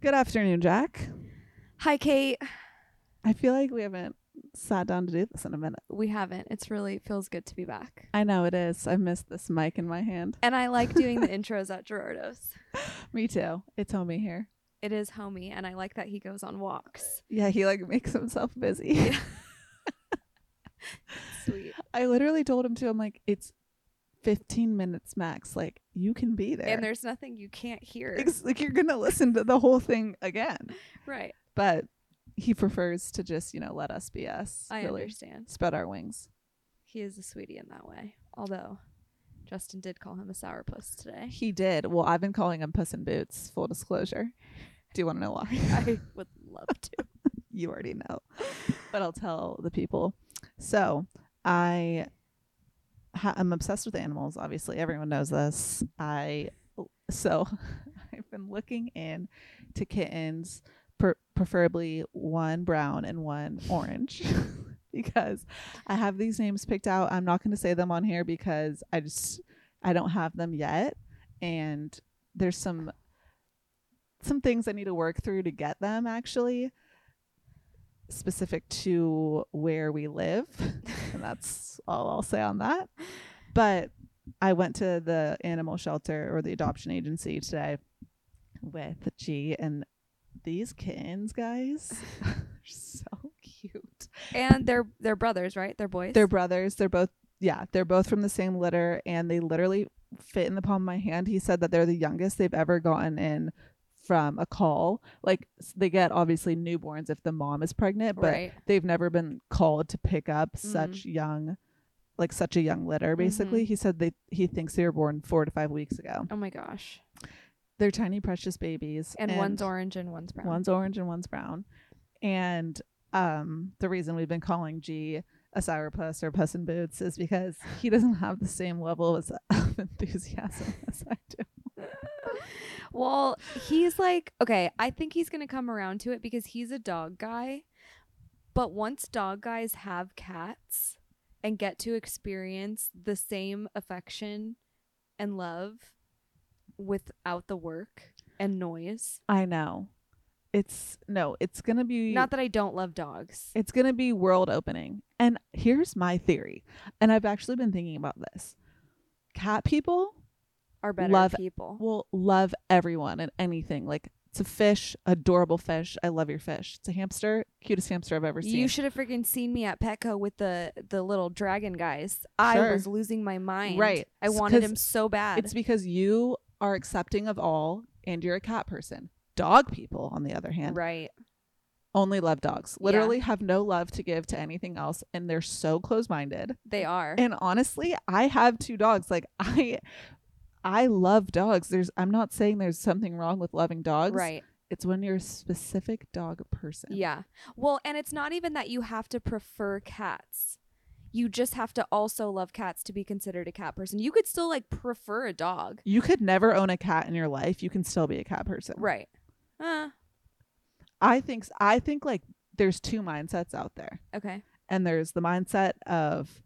Good afternoon, Jac. Hi, Kate. I feel like we haven't sat down to do this in a minute. We haven't. It's really feels good to be back. I know it is. I missed this mic in my hand. And I like doing the intros at Gerardo's. Me too. It's homie here. It is homey, and I like that he goes on walks. Yeah, he like makes himself busy. Yeah. Sweet. I literally told him to. I'm like, it's 15 minutes max. Like you can be there. And there's nothing you can't hear. Ex- like you're gonna listen to the whole thing again. right. But he prefers to just you know let us be us. I really understand. spread our wings. He is a sweetie in that way. Although Justin did call him a sourpuss today. He did. Well, I've been calling him Puss in Boots. Full disclosure. Do you want to know why? I would love to. you already know, but I'll tell the people. So I, ha- I'm obsessed with animals. Obviously, everyone knows this. I so I've been looking in to kittens, per- preferably one brown and one orange. because I have these names picked out. I'm not going to say them on here because I just I don't have them yet and there's some some things I need to work through to get them actually specific to where we live. and that's all I'll say on that. But I went to the animal shelter or the adoption agency today with G and these kittens, guys, are so cute. And they're they're brothers, right? They're boys. They're brothers. They're both yeah, they're both from the same litter and they literally fit in the palm of my hand. He said that they're the youngest they've ever gotten in from a call. Like they get obviously newborns if the mom is pregnant, but right. they've never been called to pick up such young like such a young litter basically. He said they he thinks they were born 4 to 5 weeks ago. Oh my gosh. They're tiny precious babies And, one's orange and one's brown. One's orange and one's brown. And um the reason we've been calling G a sourpuss or a puss in boots is because he doesn't have the same level of enthusiasm as I do. Well, he's like, okay, I think he's going to come around to it because he's a dog guy. But once dog guys have cats and get to experience the same affection and love without the work and noise, I know. It's no, it's gonna be not that I don't love dogs. it's gonna be world opening. And here's my theory. And I've actually been thinking about this. Cat people Are better love- people. will love everyone and anything. Like it's a fish, adorable fish. I love your fish. It's a hamster, cutest hamster I've ever seen. You should have freaking seen me at Petco with the the little dragon guys. I was losing my mind. Right. I wanted him so bad. It's because you are accepting of all and you're a cat person. Dog people, on the other hand, right. only love dogs. Yeah. Literally have no love to give to anything else and they're so close-minded. They are. And honestly, I have two dogs. Like I I love dogs. There's I'm not saying there's something wrong with loving dogs. right. It's when you're a specific dog person. Yeah. Well, and it's not even that you have to prefer cats. You just have to also love cats to be considered a cat person. You could still like prefer a dog. You could never own a cat in your life. You can still be a cat person. Right. Uh, I think I think like there's two mindsets out there. okay. and there's the mindset of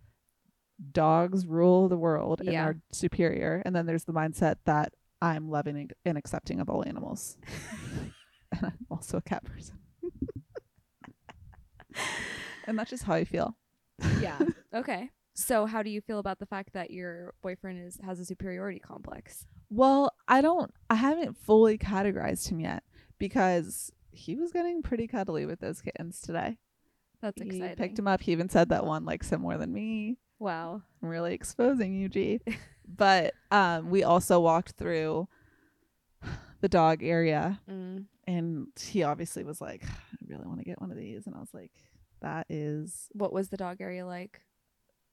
dogs rule the world and Yeah. are superior and then there's the mindset that i'm loving and- accepting of all animals and i'm also a cat person and that's just how i feel Yeah. okay. So how do you feel about the fact that your boyfriend is has a superiority complex? well i don't i haven't fully categorized him yet because he was getting pretty cuddly with those kittens today That's he exciting. picked him up he even said that one likes him more than me Wow. I'm really exposing you, G. but um, we also walked through the dog area, Mm. and he obviously was like, "I really want to get one of these," and I was like, "That is What was the dog area like?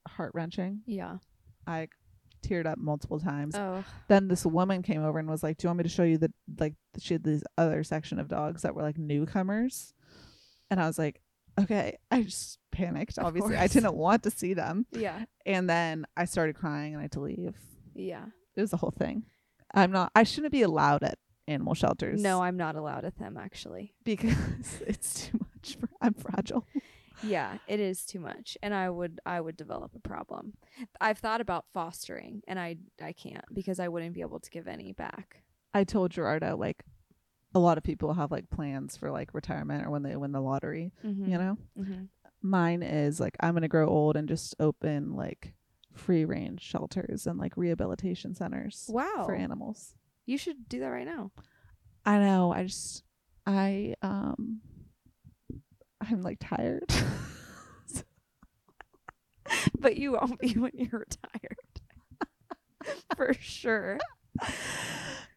heart wrenching." Yeah. I teared up multiple times. Oh. Then this woman came over and was like, "Do you want me to show you the like?" She had this other section of dogs that were like newcomers, and I was like, "Okay." I just panicked. Obviously, I didn't want to see them, Yeah. and then I started crying and I had to leave. Yeah. It was the whole thing. I'm not. I shouldn't be allowed at animal shelters. No, I'm not allowed at them actually. because it's too much. For, I'm fragile. Yeah, it is too much, and I would I would develop a problem. I've thought about fostering, and I I can't because I wouldn't be able to give any back. I told Gerardo like a lot of people have like plans for like retirement or when they win the lottery, Mm-hmm. you know? Mm-hmm. Mine is like I'm going to grow old and just open like free range shelters and like rehabilitation centers Wow. for animals. You should do that right now. I know. I just I um I'm like tired. But you won't be when you're retired. For sure.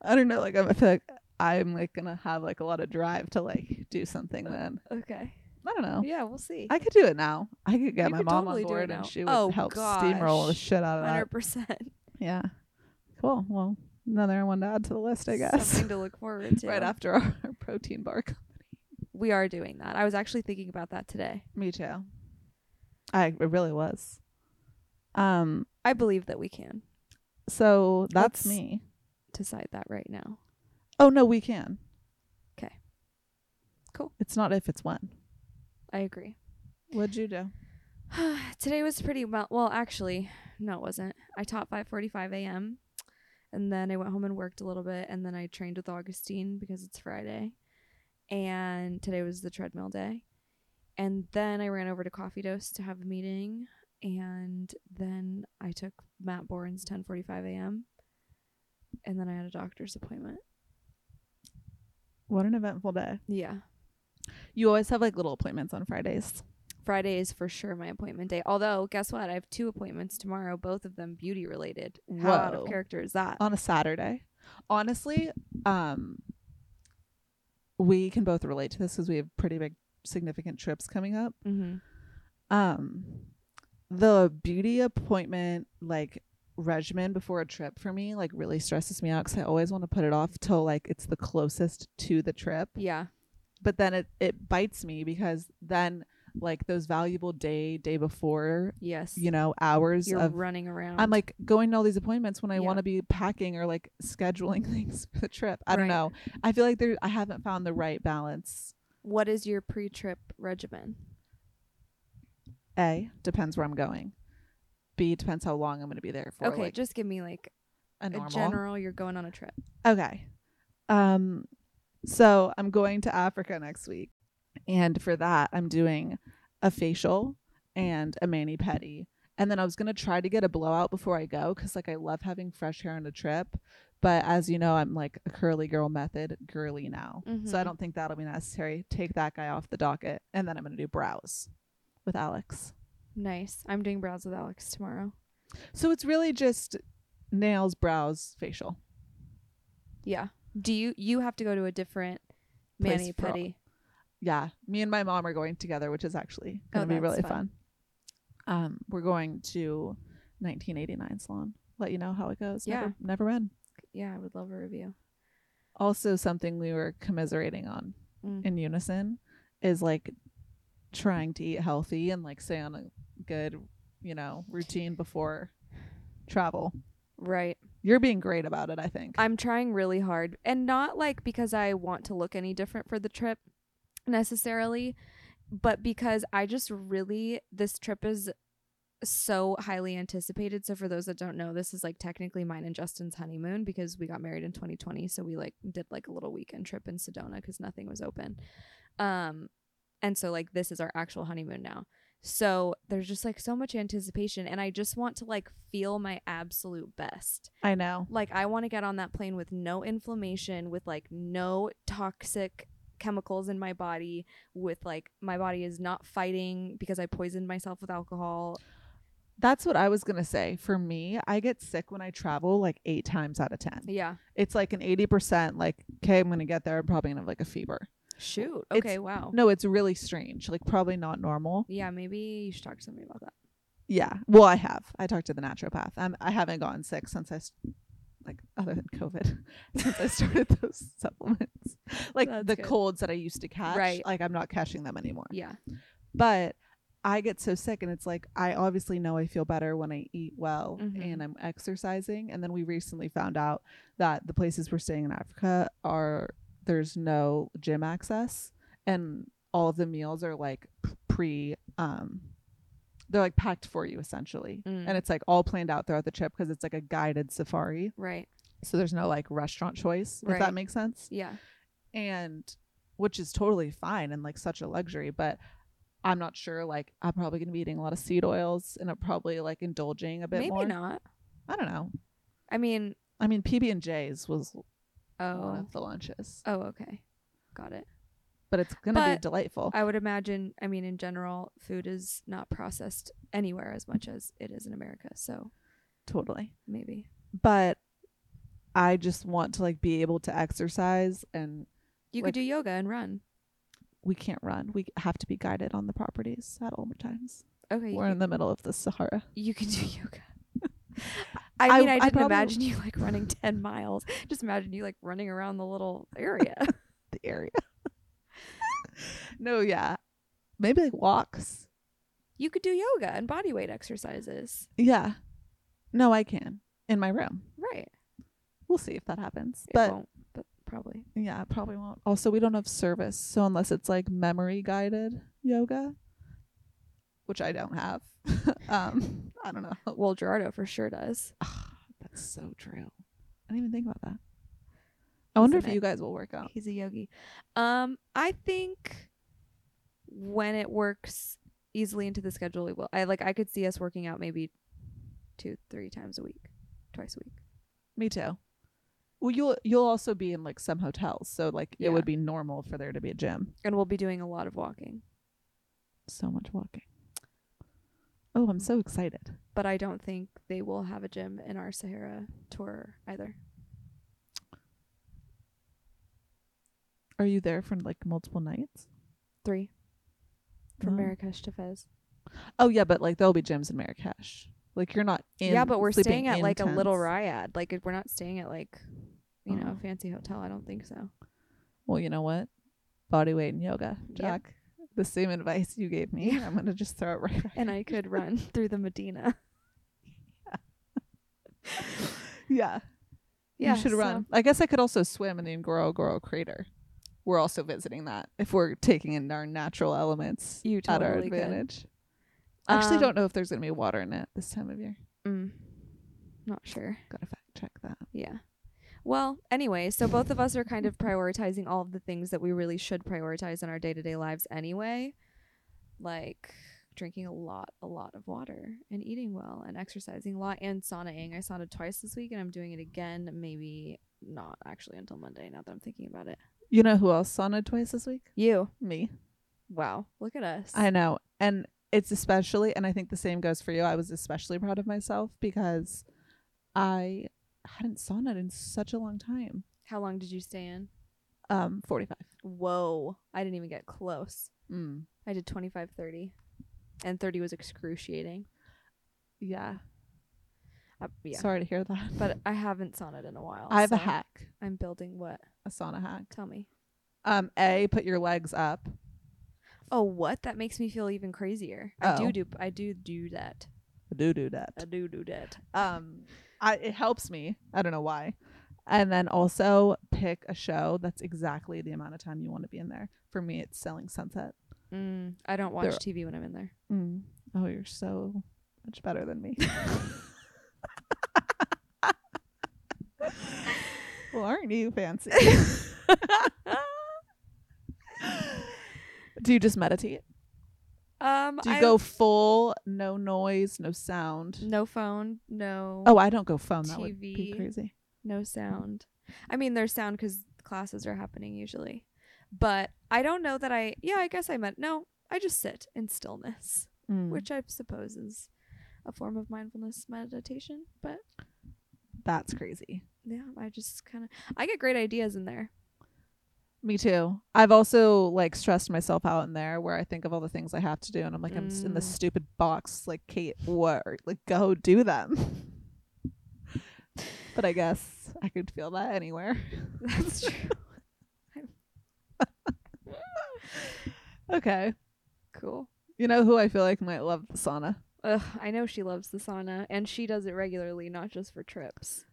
I don't know. Like I'm, I feel like I'm like gonna have like a lot of drive to like do something. Then Okay. I don't know. Yeah, we'll see. I could do it now. I could get You my could mom totally on do it board now. and she would Oh, help steamroll the gosh. shit out of Hundred that. percent. Yeah. Cool. Well, another one to add to the list, I guess. Something to look forward to. right after our, our protein bar. co- We are doing that. I was actually thinking about that today. Me too. I it really was. Um. I believe that we can So that's Let's- me. decide that right now. Oh no, we can. Okay. Cool. It's not if, it's when. I agree. What'd you do? Today was pretty well. Well, actually, no, it wasn't. I taught 5:45 a.m. and then I went home and worked a little bit, and then I trained with Augustine because it's Friday, and today was the treadmill day, and then I ran over to Coffee Dose to have a meeting, and then I took Matt Bourne's 10:45 a.m. and then I had a doctor's appointment. What an eventful day. Yeah. You always have like little appointments on Fridays. Friday is for sure my appointment day. Although, guess what? I have two appointments tomorrow, both of them beauty related. How out of character is that? on a Saturday. Honestly, um, we can both relate to this because we have pretty big, significant trips coming up. mm-hmm. Um, the beauty appointment like regimen before a trip for me like really stresses me out because I always want to put it off till like it's the closest to the trip. Yeah. But then it it bites me because then like those valuable day day before Yes. you know hours You're of running around. I'm like going to all these appointments when I Yeah. want to be packing or like scheduling things for the trip. I don't know. I feel like there I haven't found the right balance. what is your pre-trip regimen? A depends where I'm going. B depends how long I'm going to be there for. okay, like just give me like a a general. You're going on a trip. Okay. Um so I'm going to Africa next week. And for that I'm doing a facial and a mani pedi. And then I was going to try to get a blowout before I go cuz like I love having fresh hair on a trip. But as you know, I'm like a curly girl method girly now. So I Mhm. don't think that'll be necessary. Take that guy off the docket and then I'm going to do brows with Alex. Nice. I'm doing brows with Alex tomorrow. So it's really just nails, brows, facial. Yeah. Do you you have to go to a different Place mani for pedi? yeah, me and my mom are going together, which is actually Oh, going to be that's really fun. fun. Um, we're going to 1989 salon. Let you know how it goes. Yeah. Never, never been. Yeah, I would love a review. Also, something we were commiserating on Mm. in unison is like trying to eat healthy and like stay on a good, you know, routine before travel. Right. You're being great about it, I think. I'm trying really hard and not like because I want to look any different for the trip necessarily, but because I just really this trip is so highly anticipated. So for those that don't know, this is like technically mine and Justin's honeymoon because we got married in 2020, so we like did like a little weekend trip in Sedona cuz nothing was open. Um and so like this is our actual honeymoon now. So there's just like so much anticipation and I just want to like feel my absolute best. I know. Like I want to get on that plane with no inflammation, with like no toxic chemicals in my body, with like my body is not fighting because I poisoned myself with alcohol. That's what I was going to say. For me, I get sick when I travel like eight times out of 10. Yeah. It's like an 80% like, okay, I'm going to get there. I'm probably going to have like a fever. Shoot. It's- Okay, wow. No, it's really strange. Like, probably not normal. Yeah, maybe you should talk to somebody about that. Yeah. Well, I have. I talked to the naturopath. I'm, I haven't gotten sick since I, s- like, other than COVID, since I started those supplements. Like, That's the good. colds that I used to catch. Right. Like, I'm not catching them anymore. Yeah. But I get so sick, and it's like, I obviously know I feel better when I eat well Mhm. and I'm exercising. And then we recently found out that the places we're staying in Africa are, there's no gym access, and all of the meals are like pre, um, they're like packed for you essentially. Mm. And it's like all planned out throughout the trip because it's like a guided safari. Right. So there's no like restaurant choice, if Right. that makes sense. Yeah. and which is totally fine and like such a luxury, but I'm not sure. Like, I'm probably gonna be eating a lot of seed oils and I'm probably like indulging a bit more. Maybe more. not. I don't know. I mean, I mean, PB and J's was one oh, of the lunches, oh, okay, got it. but it's gonna be But delightful. I would imagine. I mean, in general, food is not processed anywhere as much as it is in America. So totally. maybe. But I just want to like be able to exercise, and You Like- could do yoga and run. we can't run. We have to be guided on the properties at all times. Okay, We're in the middle of the Sahara. you can do yoga. I mean, I, I didn't probably- imagine you like running ten miles. Just imagine you like running around the little area. the area. no, yeah. Maybe like walks. you could do yoga and body weight exercises. Yeah. No, I can. In my room. Right. We'll see if that happens. It but won't, but probably. yeah, probably won't. Also, we don't have service. So unless it's like memory guided yoga, which I don't have. um, I don't know. Well, Gerardo for sure does. That's so true. I didn't even think about that. I wonder Isn't if it? you guys will work out. He's a yogi. Um, I think when it works easily into the schedule, it will. I like. I could see us working out maybe two, three times a week, twice a week. Me too. Well, you'll you'll also be in like some hotels, so like Yeah. it would be normal for there to be a gym. And we'll be doing a lot of walking. So much walking. Oh, I'm so excited. But I don't think they will have a gym in our Sahara tour either. Are you there for like multiple nights? Three. From Oh. Marrakesh to Fez. Oh yeah, but like there'll be gyms in Marrakesh. Like you're not in. yeah, but we're staying at like a little riad. Like we're not staying at like, you know, Oh. a fancy hotel. I don't think so. Well, you know what? Body weight and yoga. Jac. The same advice you gave me. I'm gonna just throw it right. back And I could run through the Medina. Yeah. Yeah, you should so- run. I guess I could also swim in the Ngorongoro crater. We're also visiting that if we're taking in our natural elements You at our totally could. advantage. I actually Um, don't know if there's gonna be water in it this time of year. Mm, not sure. Gotta fact check that. Yeah. Well, anyway, so both of us are kind of prioritizing all of the things that we really should prioritize in our day to day lives anyway. Like drinking a lot, a lot of water and eating well and exercising a lot and saunaing. I saunaed twice this week and I'm doing it again, maybe not actually until Monday now that I'm thinking about it. You know who else saunaed twice this week? You. Me. Wow. Look at us. I know. And it's especially, and I think the same goes for you. I was especially proud of myself because I hadn't saunaed in such a long time. How long did you stay in? Um, 45. Whoa. I didn't even get close. Mm. I did 25, 30. And 30 was excruciating. Yeah. Uh, yeah. Sorry to hear that. But I haven't sauned in a while. I have a hack, I'm building what? a sauna hack. Tell me. Um, A, put your legs up. Oh, what? That makes me feel even crazier. I Oh. do do I do do that. I do do that. I do do that. um I it helps me. I don't know why. And then also pick a show that's exactly the amount of time you want to be in there. For me it's Selling Sunset. Mm, I don't watch There- TV when I'm in there. Mm. Oh, you're so much better than me. well, aren't you fancy? Do you just meditate? Um, Do you I- go full no noise, no sound? no phone, no Oh, I don't go phone. That would be crazy. no sound. I mean, there's sound because classes are happening usually, but I don't know that I. Yeah, I guess I meant no. I just sit in stillness, Mm. which I suppose is a form of mindfulness meditation. But That's crazy. yeah, I just kind of I get great ideas in there. Me too. I've also like stressed myself out in there where I think of all the things I have to do and I'm like I'm in this Mm. stupid box like Kate what like go do them. but I guess I could feel that anywhere. That's true. Okay. cool. You know who I feel like might love the sauna? Ugh, I know she loves the sauna, and she does it regularly, not just for trips.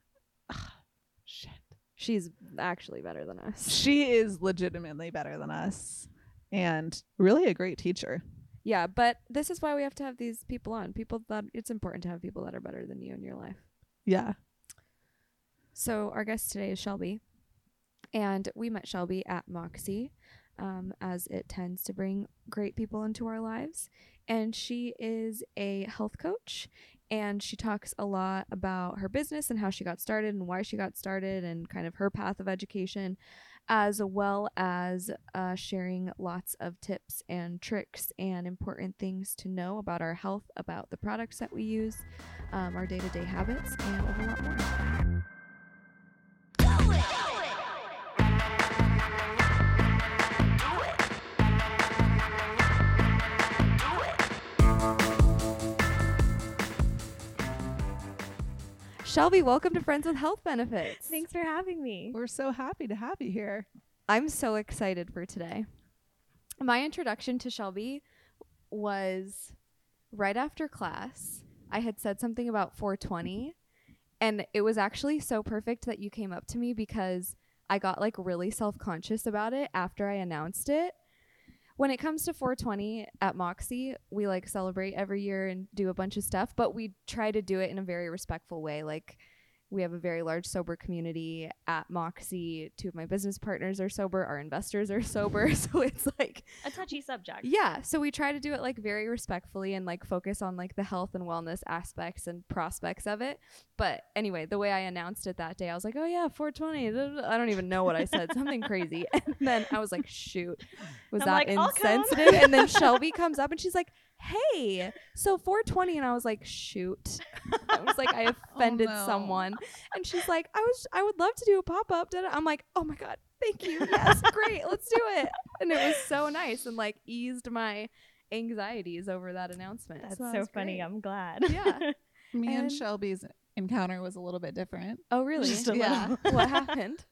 Shit. She's actually better than us. She is legitimately better than us and really a great teacher. Yeah, but this is why we have to have these people on. People that it's important to have people that are better than you in your life. Yeah. So our guest today is Shelby, And we met Shelby at Moxie, um, as it tends to bring great people into our lives. And she is a health coach and she talks a lot about her business and how she got started and why she got started and kind of her path of education as well as uh, sharing lots of tips and tricks and important things to know about our health about the products that we use um, our day-to-day habits and a whole lot more Shelby, welcome to Friends with Health Benefits. Thanks for having me. We're so happy to have you here. I'm so excited for today. My introduction to Shelby was right after class. I had said something about 420, and it was actually so perfect that you came up to me because I got like really self conscious about it after I announced it when it comes to 420 at Moxie, we like celebrate every year and do a bunch of stuff, but we try to do it in a very respectful way. Like we have a very large sober community at Moxie. Two of my business partners are sober. Our investors are sober. so it's like a touchy subject. Yeah. So we try to do it like very respectfully and like focus on like the health and wellness aspects and prospects of it. But anyway, the way I announced it that day, I was like, oh yeah, 420. I don't even know what I said. Something crazy. And then I was like, shoot, was I'm that like, insensitive? and then Shelby comes up and she's like, hey, so 420. And I was like, shoot. I was like, I oh, offended no. someone. And she's like, I was, I would love to do a pop up. I'm like, oh my God, thank you. Yes, great. Let's do it. And it was so nice and like eased my anxieties over that announcement. That's so, so, that funny. great. I'm glad. Yeah. Me and, And- Shelby's encounter was a little bit different. Oh, really? Just a Yeah. little. what happened?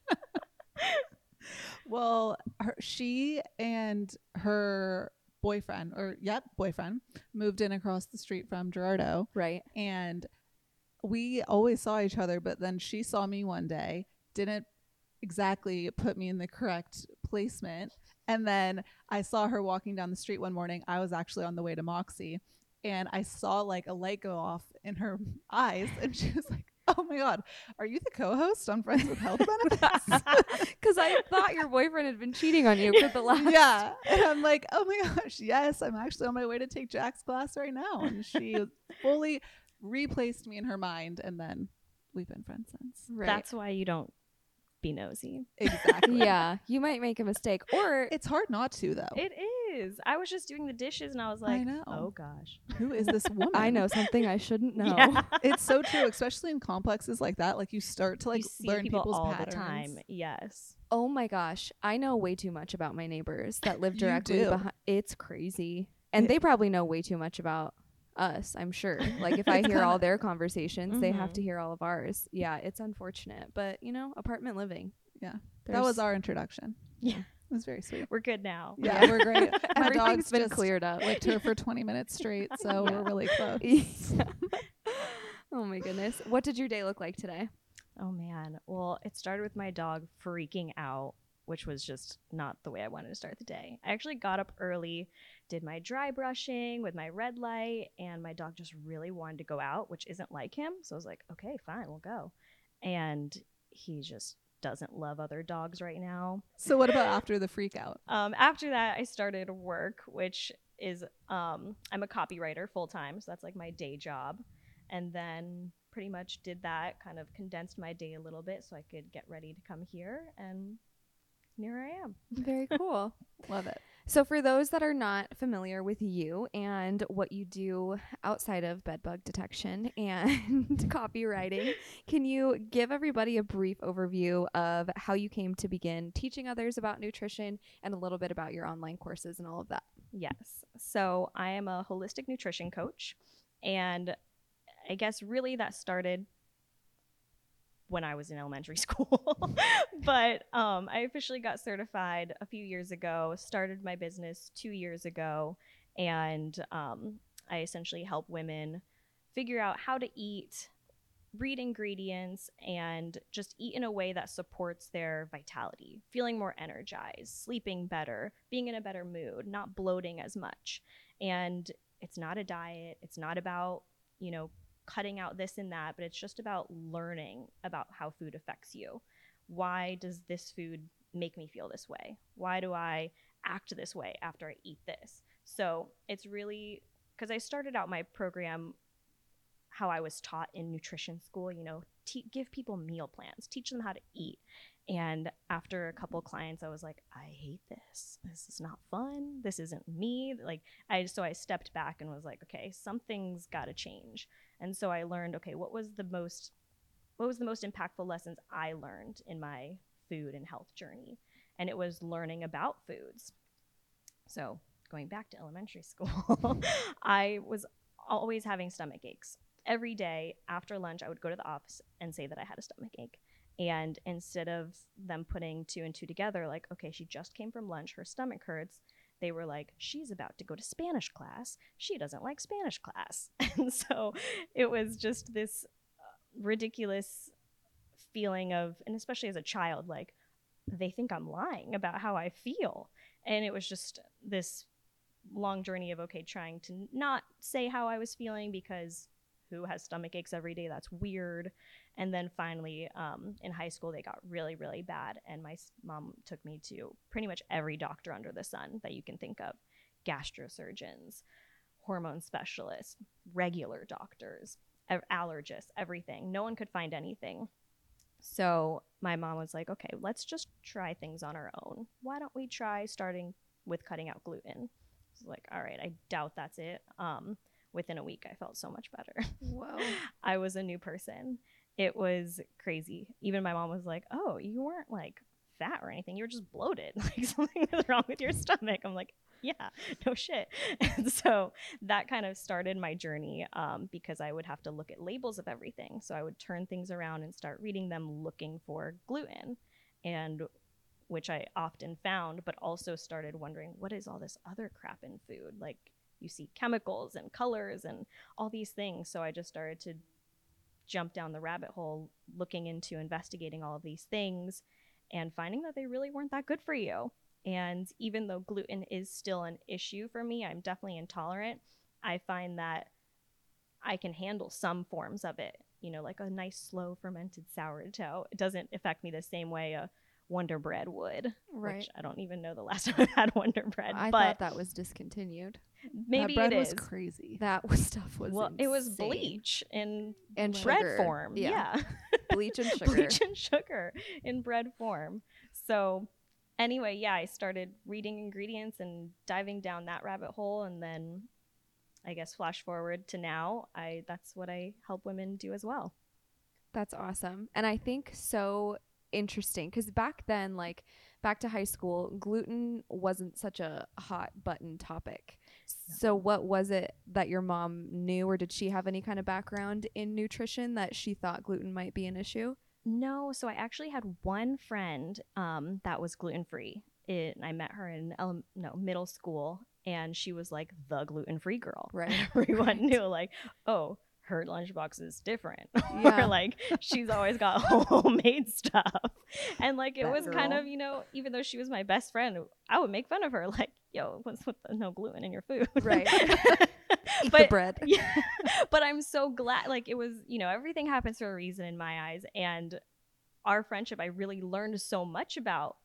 Well, her, she and her boyfriend, or yep, boyfriend, moved in across the street from Gerardo, Right. and we always saw each other. But then she saw me one day, didn't exactly put me in the correct placement, and then I saw her walking down the street one morning. I was actually on the way to Moxie, and I saw like a light go off in her eyes, and she was like. Oh my God! Are you the co-host on Friends with Health Benefits? Because I thought your boyfriend had been cheating on you for the last. yeah. And I'm like, oh my gosh, yes, I'm actually on my way to take Jac's class right now. And she fully replaced me in her mind. And then we've been friends since. Right. That's why you don't be nosy. Exactly. yeah. You might make a mistake, or It's hard not to, though. It is. I was just doing the dishes and I was I like, know. oh gosh. Who is this woman? I know something I shouldn't know. Yeah. It's so true, especially in complexes like that. Like you start to like you see learn people people's all patterns. the time. Yes. Oh my gosh, I know way too much about my neighbors that live directly behind. It's crazy, and Yeah. they probably know way too much about us. I'm sure. Like if I hear all kinda- their conversations, they have to mm-hmm. hear all of ours. Yeah, it's unfortunate, but you know, apartment living. Yeah. That was our introduction. Yeah. It was very sweet. We're good now. Yeah, we're great. My dog's been cleared up. licked her for 20 minutes straight, so Yeah. we're really close. oh my goodness, what did your day look like today? Oh man. Well, it started with my dog freaking out, which was just not the way I wanted to start the day. I actually got up early, did my dry brushing with my red light, and my dog just really wanted to go out, which isn't like him. So I was like, okay, fine, we'll go. And he just doesn't love other dogs right now. So what about after the freak out? Um, after that, I started work, which is um, I'm a copywriter full time, so that's like my day job. And then pretty much did that, kind of condensed my day a little bit so I could get ready to come here, and here I am. Very cool. Love it. So, for those that are not familiar with you and what you do outside of bedbug detection and copywriting, can you give everybody a brief overview of how you came to begin teaching others about nutrition and a little bit about your online courses and all of that? Yes. So I am a holistic nutrition coach. And I guess really that started when I was in elementary school. but um, I officially got certified a few years ago, started my business two years ago. And um, I essentially help women figure out how to eat, read ingredients, and just eat in a way that supports their vitality, feeling more energized, sleeping better, being in a better mood, not bloating as much. And it's not a diet, it's not about, you know, cutting out this and that, but it's just about learning about how food affects you. why does this food make me feel this way? Why do I act this way after I eat this? So it's really because I started out my program how I was taught in nutrition school, you know, te- give people meal plans, teach them how to eat. And after a couple clients, I was like, I hate this. This is not fun. This isn't me. Like, I so I stepped back and was like, okay, something's got to change. And so I learned, okay, what was the most, what was the most impactful lessons I learned in my food and health journey? And it was learning about foods. So going back to elementary school, mm-hmm. I was always having stomach aches. Every day after lunch, I would go to the office and say that I had a stomach ache. And instead of them putting two and two together, like, okay, she just came from lunch, her stomach hurts, they were like, she's about to go to Spanish class. She doesn't like Spanish class. And so it was just this uh, ridiculous feeling of, and especially as a child, like, they think I'm lying about how I feel. And it was just this long journey of, okay, trying to not say how I was feeling because who has stomach aches every day? That's weird. And then finally, um, in high school, they got really, really bad. And my mom took me to pretty much every doctor under the sun that you can think of gastrosurgeons, hormone specialists, regular doctors, allergists, everything. No one could find anything. So my mom was like, okay, let's just try things on our own. Why don't we try starting with cutting out gluten? I was like, all right, I doubt that's it. Um, within a week, I felt so much better. Whoa. I was a new person. It was crazy. Even my mom was like, oh, you weren't like fat or anything. You were just bloated. Like something was wrong with your stomach. I'm like, yeah, no shit. And so that kind of started my journey um, because I would have to look at labels of everything. So I would turn things around and start reading them looking for gluten. And which I often found, but also started wondering what is all this other crap in food? Like you see chemicals and colors and all these things. So I just started to jump down the rabbit hole looking into investigating all of these things and finding that they really weren't that good for you. And even though gluten is still an issue for me, I'm definitely intolerant. I find that I can handle some forms of it. You know, like a nice slow fermented sourdough. It doesn't affect me the same way a Wonder Bread would. Right. Which I don't even know the last time I've had Wonder Bread. I but thought that was discontinued. maybe that bread it was is. crazy. That was stuff was well, it was bleach in and bread sugar. form. Yeah. yeah. bleach and sugar. bleach and sugar in bread form. So, anyway, yeah, I started reading ingredients and diving down that rabbit hole, and then I guess flash forward to now, I that's what I help women do as well. That's awesome. And I think so interesting because back then, like back to high school, gluten wasn't such a hot button topic. So, what was it that your mom knew, or did she have any kind of background in nutrition that she thought gluten might be an issue? No, so I actually had one friend um, that was gluten free. It, I met her in ele- no middle school, and she was like the gluten free girl. Right. Everyone knew, like, oh, her lunchbox is different, Yeah. or like she's always got homemade stuff. And like it That was kind of, you know, even though she was my best friend, I would make fun of her, like, yo, what's with the no gluten in your food? Right. Eat the bread. yeah. but I'm so glad like it was, you know, everything happens for a reason in my eyes and our friendship I really learned so much about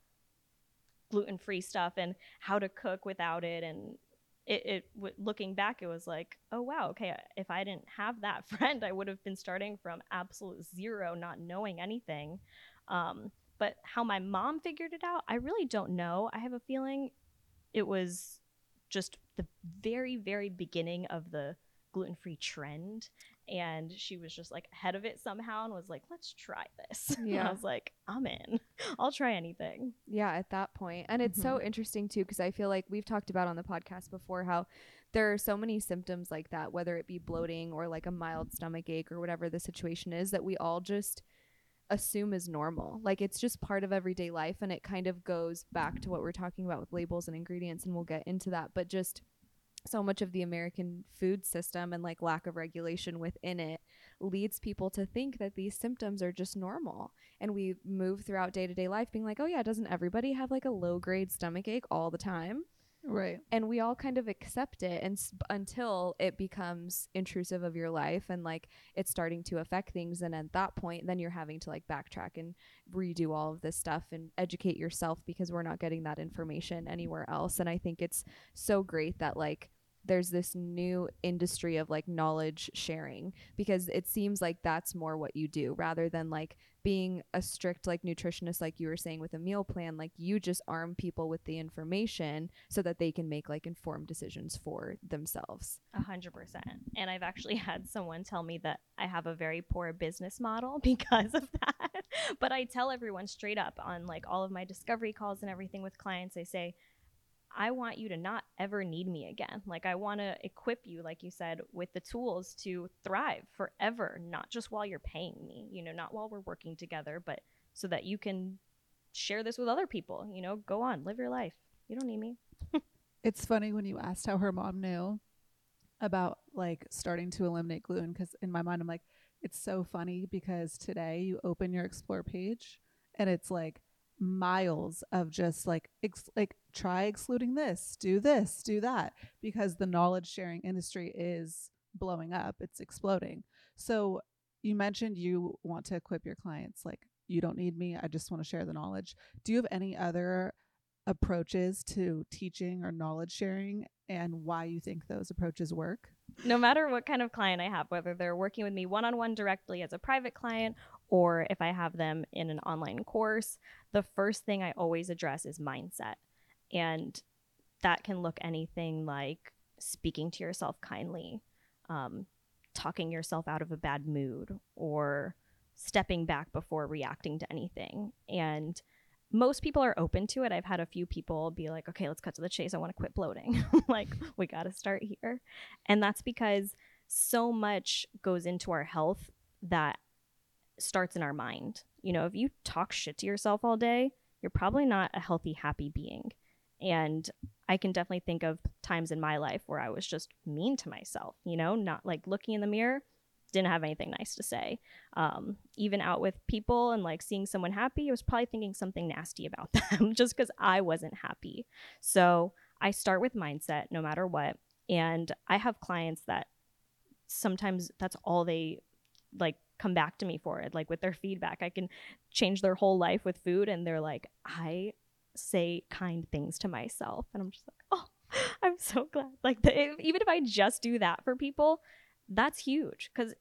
gluten-free stuff and how to cook without it and it, it w- looking back it was like oh wow okay if i didn't have that friend i would have been starting from absolute zero not knowing anything. Um, but how my mom figured it out i really don't know. I have a feeling it was just the very very beginning of the gluten-free trend and she was just like ahead of it somehow and was like let's try this and Yeah. i was like i'm in i'll try anything Yeah, at that point. And it's so mm-hmm. interesting too because I feel like we've talked about on the podcast before how there are so many symptoms like that, whether it be bloating or like a mild stomach ache or whatever the situation is, that we all just assume is normal. Like it's just part of everyday life and it kind of goes back to what we're talking about with labels and ingredients and we'll get into that, but just so much of the American food system and like lack of regulation within it leads people to think that these symptoms are just normal and we move throughout day to day life being like, oh yeah, doesn't everybody have like a low grade stomach ache all the time? Right. and we all kind of accept it and s- until it becomes intrusive of your life and like it's starting to affect things and at that point then you're having to like backtrack and redo all of this stuff and educate yourself because we're not getting that information anywhere else and i think it's so great that like there's this new industry of like knowledge sharing because it seems like that's more what you do rather than like being a strict like nutritionist like you were saying with a meal plan like you just arm people with the information so that they can make like informed decisions for themselves A hundred percent. And I've actually had someone tell me that I have a very poor business model because of that. but I tell everyone straight up on like all of my discovery calls and everything with clients, I say, I want you to not ever need me again. Like I want to equip you, like you said, with the tools to thrive forever, not just while you're paying me, you know, not while we're working together, but so that you can share this with other people, you know, go on, live your life. You don't need me. It's funny when you asked how her mom knew about like starting to eliminate gluten because in my mind I'm like it's so funny because today you open your explore page and it's like miles of just like ex- like try excluding this, do this, do that because the knowledge sharing industry is blowing up, it's exploding. So you mentioned you want to equip your clients like you don't need me, I just want to share the knowledge. Do you have any other approaches to teaching or knowledge sharing and why you think those approaches work? no matter what kind of client I have, whether they're working with me one on one directly as a private client or if I have them in an online course, the first thing I always address is mindset. And that can look anything like speaking to yourself kindly, um, talking yourself out of a bad mood, or stepping back before reacting to anything. And most people are open to it. I've had a few people be like, okay, let's cut to the chase. I want to quit bloating. like, we got to start here. And that's because so much goes into our health that starts in our mind. You know, if you talk shit to yourself all day, you're probably not a healthy, happy being. And I can definitely think of times in my life where I was just mean to myself, you know, not like looking in the mirror, didn't have anything nice to say. Um, even out with people and like seeing someone happy, I was probably thinking something nasty about them just because I wasn't happy. So I start with mindset no matter what. And I have clients that sometimes that's all they like come back to me for it like with their feedback. I can change their whole life with food and they're like i say kind things to myself. And i'm just like oh i'm so glad. Like the, if, even if i just do that for people that's huge because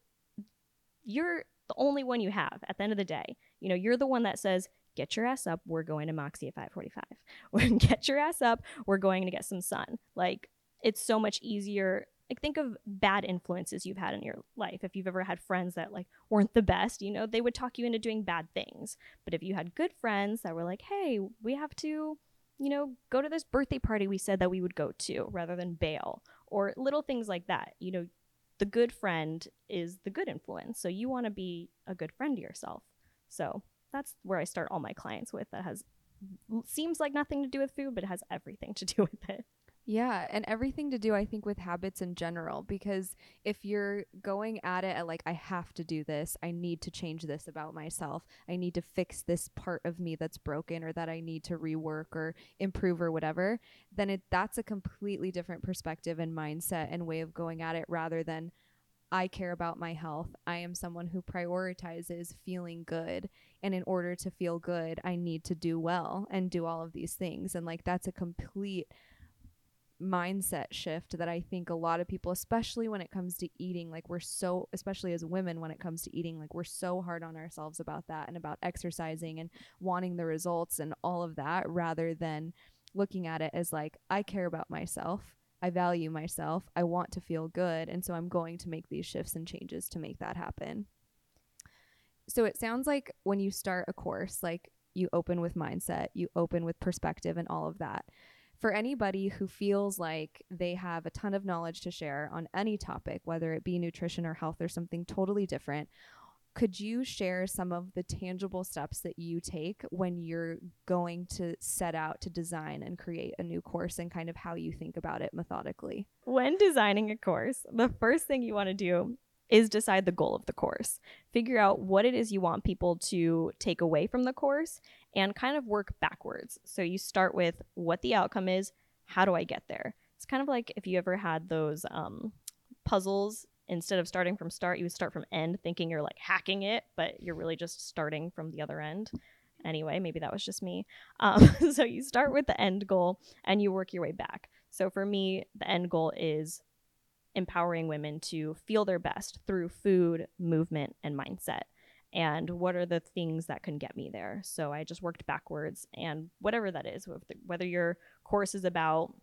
you're the only one you have at the end of the day. You know you're the one that says get your ass up we're going to moxie at 545 get your ass up we're going to get some sun. Like it's so much easier like think of bad influences you've had in your life. If you've ever had friends that like weren't the best you know they would talk you into doing bad things. But if you had good friends that were like hey we have to you know go to this birthday party we said that we would go to rather than bail or little things like that you know the good friend is the good influence. So you want to be a good friend to yourself. So that's where i start all my clients with that has seems like nothing to do with food but it has everything to do with it Yeah, and everything to do, I think, with habits in general. Because if you're going at it at like, I have to do this, I need to change this about myself, I need to fix this part of me that's broken, or that I need to rework or improve or whatever, then it that's a completely different perspective and mindset and way of going at it rather than I care about my health. I am someone who prioritizes feeling good. And in order to feel good, I need to do well and do all of these things. And like, that's a complete mindset shift that I think a lot of people, especially when it comes to eating, like we're so, especially as women, when it comes to eating, like we're so hard on ourselves about that and about exercising and wanting the results and all of that rather than looking at it as like, I care about myself. I value myself. I want to feel good. And so I'm going to make these shifts and changes to make that happen. So it sounds like when you start a course, like you open with mindset, you open with perspective and all of that for anybody who feels like they have a ton of knowledge to share on any topic, whether it be nutrition or health or something totally different, could you share some of the tangible steps that you take when you're going to set out to design and create a new course and kind of how you think about it methodically? when designing a course, the first thing you want to do is decide the goal of the course. Figure out what it is you want people to take away from the course and kind of work backwards. So you start with what the outcome is, how do I get there? It's kind of like if you ever had those um, puzzles. Instead of starting from start, you would start from end, thinking you're like hacking it, but you're really just starting from the other end. Anyway, maybe that was just me. Um, so you start with the end goal and you work your way back. So for me, the end goal is empowering women to feel their best through food, movement, and mindset. And what are the things that can get me there? So I just worked backwards, and whatever that is, whether your course is about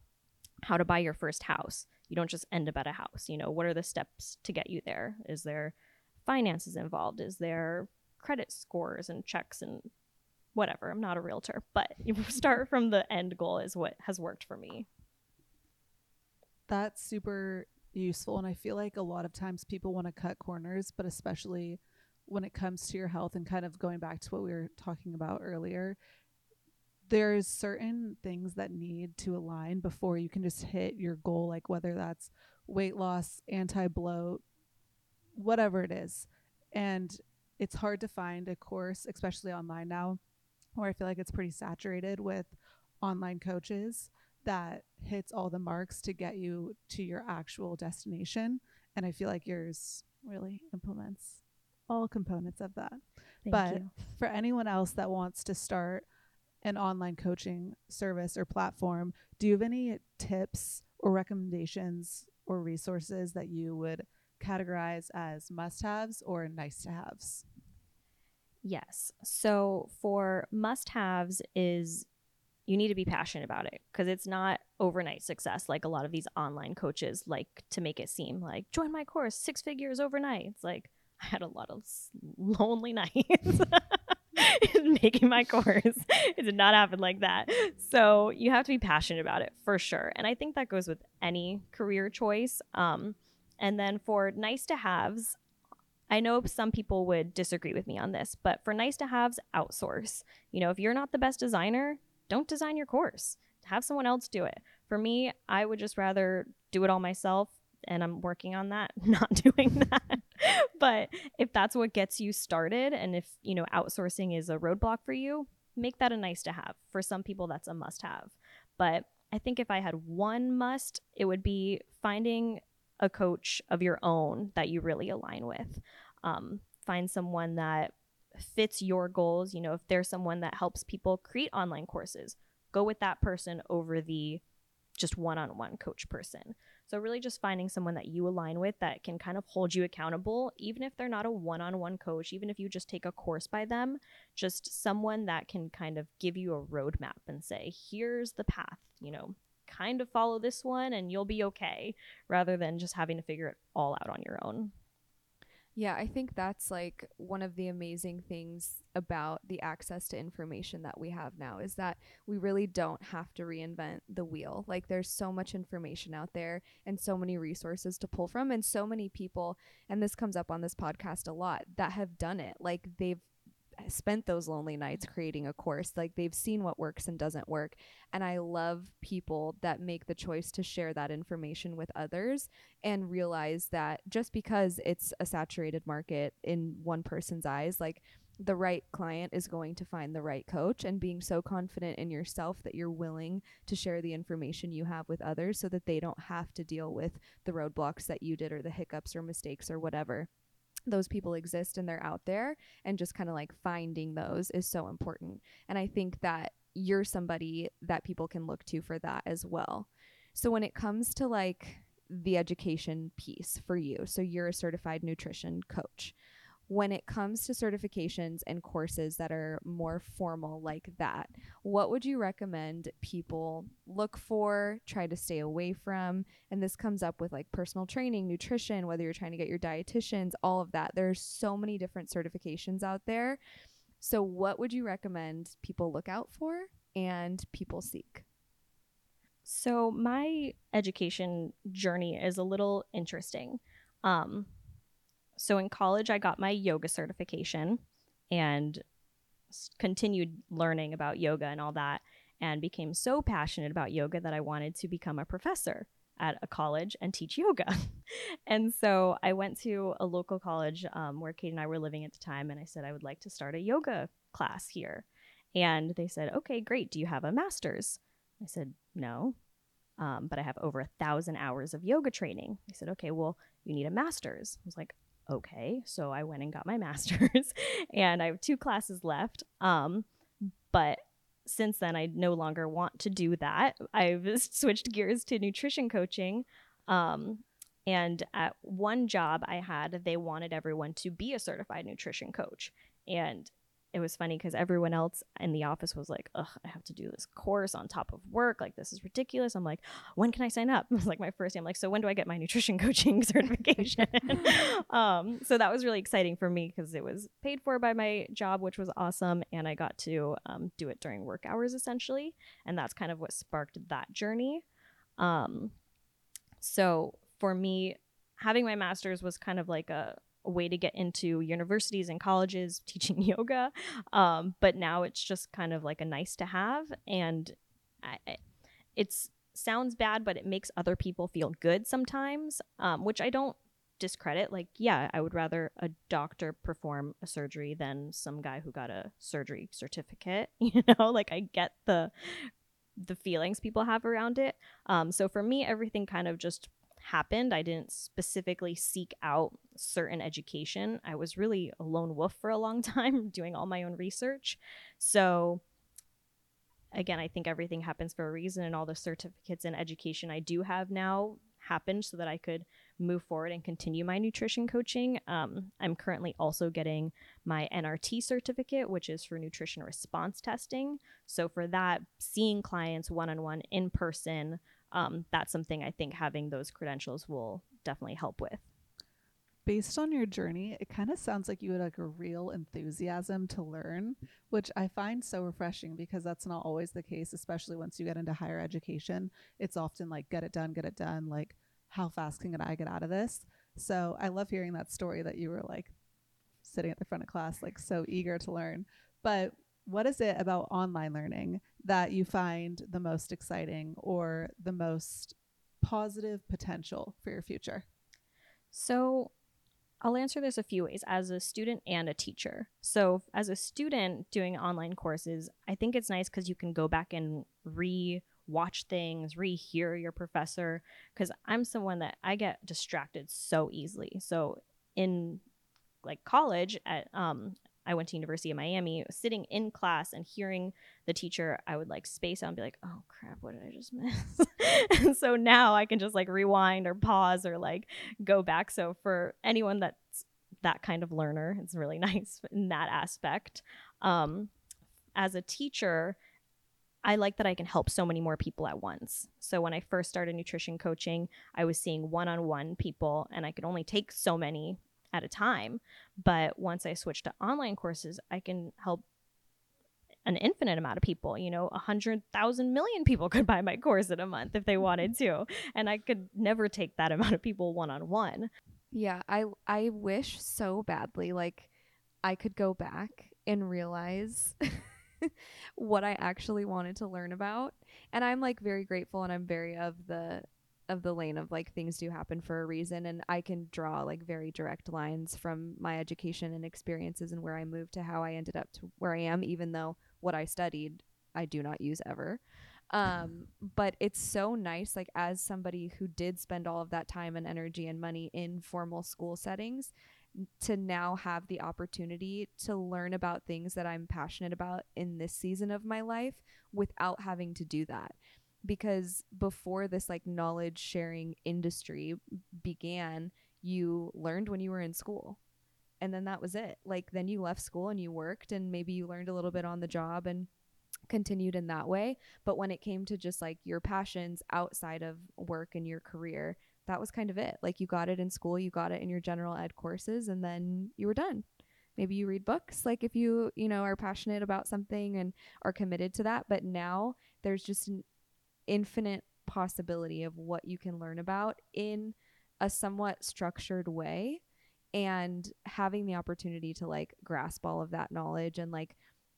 how to buy your first house, you don't just end up at a house. You know, what are the steps to get you there? Is there finances involved? Is there credit scores and checks and whatever? I'm not a realtor, but you start from the end goal is what has worked for me. That's super useful. And I feel like a lot of times people want to cut corners, but especially when it comes to your health and kind of going back to what we were talking about earlier, there's certain things that need to align before you can just hit your goal, like whether that's weight loss, anti bloat, whatever it is. And it's hard to find a course, especially online now, where I feel like it's pretty saturated with online coaches that hits all the marks to get you to your actual destination. And I feel like yours really implements all components of that. Thank but you. for anyone else that wants to start an online coaching service or platform, do you have any tips or recommendations or resources that you would categorize as must haves or nice to haves? Yes. So for must haves is you need to be passionate about it because it's not overnight success like a lot of these online coaches like to make it seem like join my course six figures overnight. It's like i had a lot of lonely nights making my course. It did not happen like that. So you have to be passionate about it for sure. And i think that goes with any career choice um, and then for nice to haves I know some people would disagree with me on this, but for nice to haves, outsource. You know, if you're not the best designer, don't design your course. Have someone else do it. For me, I would just rather do it all myself and I'm working on that, not doing that. but if that's what gets you started and if, you know, outsourcing is a roadblock for you, make that a nice to have. For some people that's a must have. But I think if I had one must, it would be finding a coach of your own that you really align with. Um, find someone that fits your goals. You know, if there's someone that helps people create online courses, go with that person over the just one on one coach person. So, really, just finding someone that you align with that can kind of hold you accountable, even if they're not a one on one coach, even if you just take a course by them, just someone that can kind of give you a roadmap and say, here's the path, you know, kind of follow this one and you'll be okay, rather than just having to figure it all out on your own. Yeah, I think that's like one of the amazing things about the access to information that we have now is that we really don't have to reinvent the wheel. Like there's so much information out there and so many resources to pull from and so many people and this comes up on this podcast a lot that have done it. Like they've spent those lonely nights mm-hmm. creating a course. Like they've seen what works and doesn't work. And I love people that make the choice to share that information with others and realize that just because it's a saturated market in one person's eyes, like the right client is going to find the right coach and being so confident in yourself that you're willing to share the information you have with others so that they don't have to deal with the roadblocks that you did or the hiccups or mistakes or whatever those people exist and they're out there and just kind of like finding those is so important. And i think that you're somebody that people can look to for that as well. So when it comes to like the education piece for you so you're a certified nutrition coach when it comes to certifications and courses that are more formal like that, what would you recommend people look for, try to stay away from? And this comes up with like personal training, nutrition, whether you're trying to get your dietitians, all of that. There's so many different certifications out there. So, what would you recommend people look out for and people seek? So, my education journey is a little interesting. Um, so in college, I got my yoga certification and continued learning about yoga and all that, and became so passionate about yoga that I wanted to become a professor at a college and teach yoga. and so I went to a local college um, where Kate and I were living at the time, and I said I would like to start a yoga class here. And they said, okay, great. Do you have a master's? I said, no. um, but I have over a thousand hours of yoga training. They said, okay, well, you need a master's. I was like, okay. So I went and got my master's, and I have two classes left. Um, but since then, I no longer want to do that. I've switched gears to nutrition coaching. Um, and at one job I had, they wanted everyone to be a certified nutrition coach. And it was funny because everyone else in the office was like, ugh, I have to do this course on top of work. Like, this is ridiculous. I'm like, when can I sign up? It was like my first day. I'm like, so when do I get my nutrition coaching certification? um, so that was really exciting for me because it was paid for by my job, which was awesome. And I got to um, do it during work hours essentially. And that's kind of what sparked that journey. Um, so for me, having my master's was kind of like a, a way to get into universities and colleges teaching yoga. Um, but now it's just kind of like a nice to have. And I, sounds bad, but it makes other people feel good sometimes, um, which I don't discredit. Like, yeah, I would rather a doctor perform a surgery than some guy who got a surgery certificate. You know, like I get the the feelings people have around it. Um, so for me, everything kind of just happened. I didn't specifically seek out certain education. I was really a lone wolf for a long time doing all my own research. So again, I think everything happens for a reason and all the certificates and education I do have now happened so that I could move forward and continue my nutrition coaching. Um, I'm currently also getting my NRT certificate, which is for nutrition response testing. So, for that, seeing clients one on one in person, um, that's something I think having those credentials will definitely help with. Based on your journey, it kind of sounds like you had like a real enthusiasm to learn, which I find so refreshing because that's not always the case, especially once you get into higher education. It's often like, get it done, get it done. Like, how fast can I get out of this? So I love hearing that story that you were like sitting at the front of class, like so eager to learn. But what is it about online learning that you find the most exciting or the most positive potential for your future? So, I'll answer this a few ways as a student and a teacher. So, as a student doing online courses, I think it's nice because you can go back and re watch things, re-hear your professor because I'm someone that I get distracted so easily. So in like college at um I went to University of Miami, sitting in class and hearing the teacher, I would like space out and be like, "Oh crap, what did I just miss?" and so now I can just like rewind or pause or like go back. So for anyone that's that kind of learner, it's really nice in that aspect. Um, as a teacher, I like that I can help so many more people at once. So when I first started nutrition coaching, I was seeing one-on-one people and I could only take so many at a time. But once I switch to online courses, I can help an infinite amount of people. You know, a hundred thousand million people could buy my course in a month if they mm-hmm. wanted to, and I could never take that amount of people one on one. Yeah, I I wish so badly like I could go back and realize what I actually wanted to learn about. And I'm like very grateful and I'm very of the of the lane of like things do happen for a reason and I can draw like very direct lines from my education and experiences and where I moved to how I ended up to where I am even though what I studied I do not use ever. Um but it's so nice like as somebody who did spend all of that time and energy and money in formal school settings to now have the opportunity to learn about things that I'm passionate about in this season of my life without having to do that. Because before this like knowledge sharing industry began, you learned when you were in school. And then that was it. Like then you left school and you worked and maybe you learned a little bit on the job and continued in that way. But when it came to just like your passions outside of work and your career, that was kind of it. Like you got it in school, you got it in your general ed courses, and then you were done. Maybe you read books, like if you, you know, are passionate about something and are committed to that. But now there's just an infinite possibility of what you can learn about in a somewhat structured way and having the opportunity to like grasp all of that knowledge and like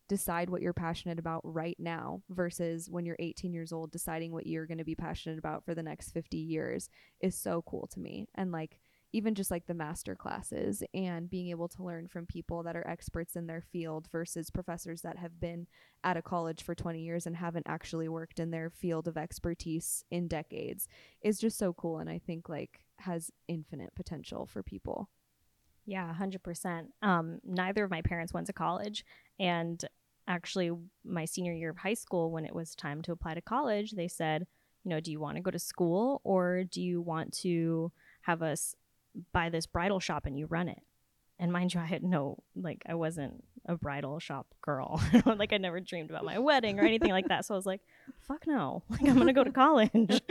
decide what you're passionate about right now versus when you're 18 years old deciding what you're going to be passionate about for the next 50 years is so cool to me. And like even just like the master classes and being able to learn from people that are experts in their field versus professors that have been at a college for 20 years and haven't actually worked in their field of expertise in decades is just so cool and I think like has infinite potential for people. Yeah, 100%. Um, neither of my parents went to college. And actually, my senior year of high school, when it was time to apply to college, they said, you know, do you want to go to school or do you want to have us buy this bridal shop and you run it? And mind you, I had no, like, I wasn't a bridal shop girl. like, I never dreamed about my wedding or anything like that. So I was like, fuck no. Like, I'm going to go to college.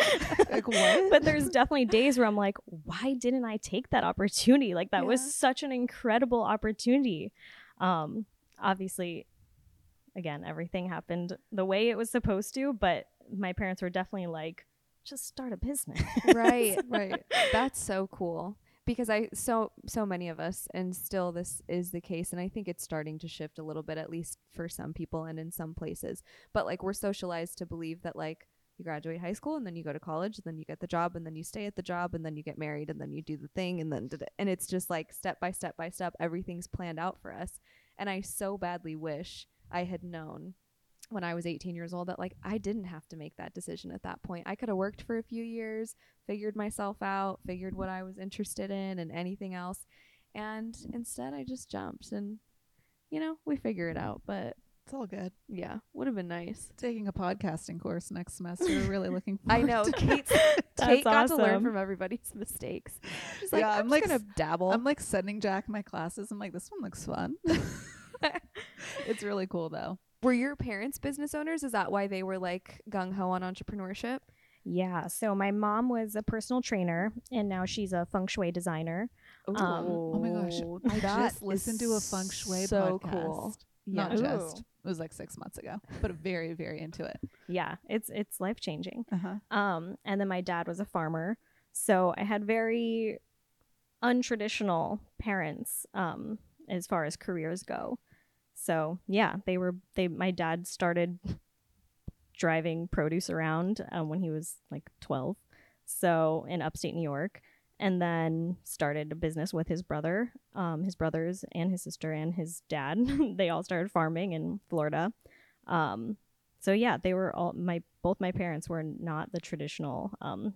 Like, what? but there's definitely days where I'm like, why didn't I take that opportunity? Like, that Yeah. was such an incredible opportunity. Um, obviously, again, everything happened the way it was supposed to, but my parents were definitely like, just start a business. right right. that's so cool because i so so many of us and still this is the case and i think it's starting to shift a little bit at least for some people and in some places. But like we're socialized to believe that like you graduate high school and then you go to college and then you get the job and then you stay at the job and then you get married and then you do the thing and then and it's just like step by step by step everything's planned out for us. And i so badly wish i had known when I was 18 years old that like I didn't have to make that decision at that point. I could have worked for a few years, figured myself out, figured what I was interested in and anything else. And instead I just jumped and you know, we figure it out, but It's all good. yeah, would have been nice. Taking a podcasting course next semester. Really looking forward. I know to Kate it. Kate got to learn from everybody's mistakes. She's like, Yeah, I'm, I'm just like gonna dabble. I'm like sending Jac my classes. I'm like, this one looks fun. it's really cool though. Were your parents business owners? Is that why they were like gung ho on entrepreneurship? yeah. So my mom was a personal trainer and now she's a feng shui designer. Um, Oh my gosh. I just listened to a feng shui is so podcast. cool. Not Yeah. just. It was like six months ago, but very, very into it. Yeah, it's it's life changing. Uh huh. Um, and then my dad was a farmer, so I had very untraditional parents um, as far as careers go. So yeah, they were they. My dad started driving produce around um, when he was like twelve, so in upstate New York, and then started a business with his brother, um, his brothers and his sister and his dad. they all started farming in Florida. Um, so yeah, they were all my both my parents were not the traditional um,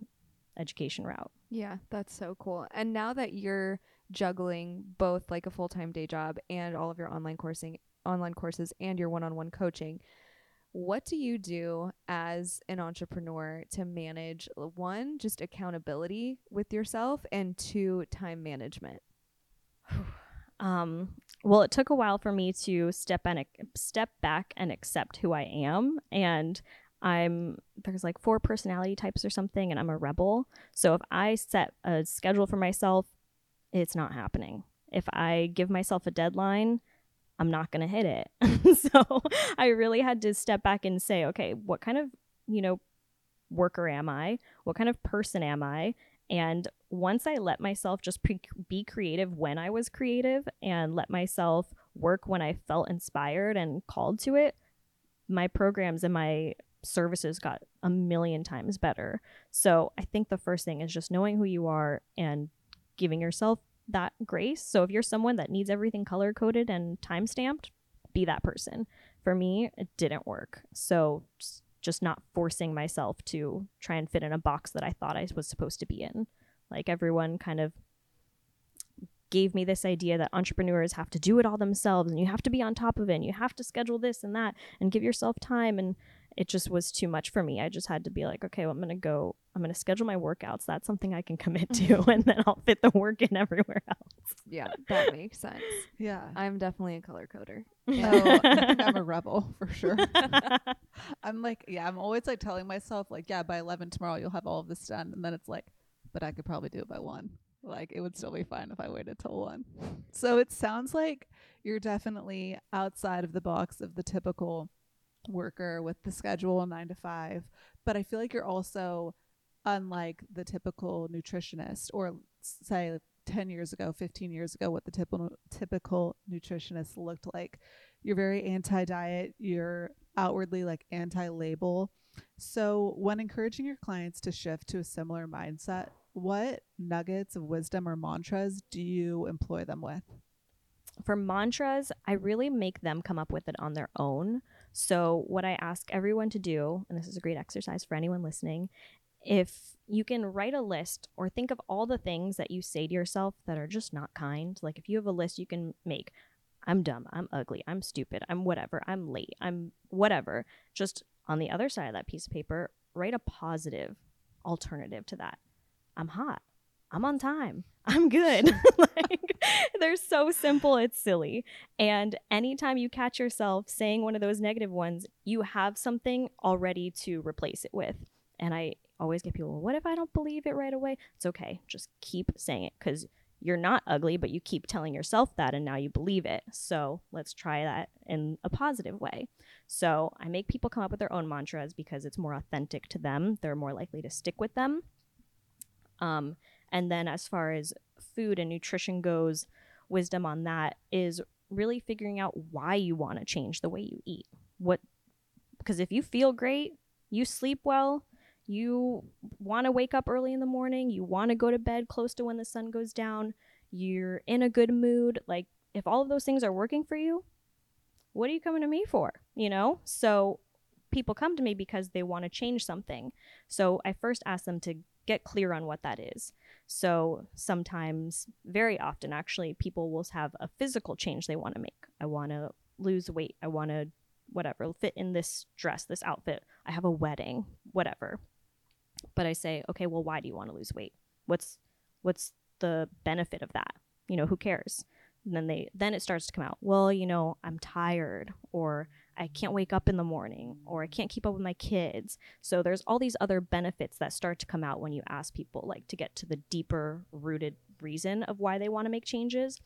education route. Yeah, that's so cool. And now that you're juggling both like a full-time day job and all of your online coursing, online courses and your one-on-one coaching, what do you do as an entrepreneur to manage one, just accountability with yourself and two, time management? Um, well, it took a while for me to step and step back and accept who I am, and I'm there's like four personality types or something, and I'm a rebel. So if I set a schedule for myself, it's not happening. If I give myself a deadline, I'm not going to hit it. so I really had to step back and say, okay, what kind of, you know, worker am I? What kind of person am I? And once I let myself just pre- be creative when I was creative and let myself work when I felt inspired and called to it, my programs and my services got a million times better. So I think the first thing is just knowing who you are and giving yourself that grace. So if you're someone that needs everything color coded and time stamped, be that person. For me, it didn't work. So just not forcing myself to try and fit in a box that I thought I was supposed to be in. Like everyone kind of gave me this idea that entrepreneurs have to do it all themselves and you have to be on top of it and you have to schedule this and that and give yourself time and it just was too much for me. I just had to be like, okay, well, I'm going to go, I'm going to schedule my workouts. That's something I can commit to mm-hmm. and then I'll fit the work in everywhere else. Yeah, that makes sense. Yeah. I'm definitely a color coder. Oh, I'm a rebel for sure. I'm like, yeah, I'm always like telling myself, like, yeah, by 11 tomorrow you'll have all of this done. And then it's like, but I could probably do it by one. Like, it would still be fine if I waited till one. So it sounds like you're definitely outside of the box of the typical worker with the schedule nine to five. But I feel like you're also unlike the typical nutritionist or say 10 years ago, 15 years ago, what the typical typical nutritionist looked like. You're very anti-diet, you're outwardly like anti-label. So, when encouraging your clients to shift to a similar mindset, what nuggets of wisdom or mantras do you employ them with? For mantras, I really make them come up with it on their own. So, what I ask everyone to do, and this is a great exercise for anyone listening, if you can write a list or think of all the things that you say to yourself that are just not kind, like if you have a list you can make, I'm dumb, I'm ugly, I'm stupid, I'm whatever, I'm late, I'm whatever. Just on the other side of that piece of paper, write a positive alternative to that. I'm hot. I'm on time. I'm good. like they're so simple, it's silly. And anytime you catch yourself saying one of those negative ones, you have something already to replace it with. And I always get people, well, what if I don't believe it right away? It's okay. Just keep saying it because you're not ugly, but you keep telling yourself that and now you believe it. So let's try that in a positive way. So I make people come up with their own mantras because it's more authentic to them. They're more likely to stick with them. Um, and then as far as food and nutrition goes, wisdom on that is really figuring out why you want to change the way you eat. What because if you feel great, you sleep well, you want to wake up early in the morning, you want to go to bed close to when the sun goes down, you're in a good mood, like if all of those things are working for you, what are you coming to me for? You know? So people come to me because they want to change something. So I first ask them to get clear on what that is. So sometimes, very often actually, people will have a physical change they want to make. I want to lose weight. I want to, whatever, fit in this dress, this outfit. I have a wedding, whatever. But I say, okay, well, why do you want to lose weight? What's what's the benefit of that? You know, who cares? And then they then it starts to come out. Well, you know, I'm tired or I can't wake up in the morning or I can't keep up with my kids. So there's all these other benefits that start to come out when you ask people like to get to the deeper rooted reason of why they want to make changes.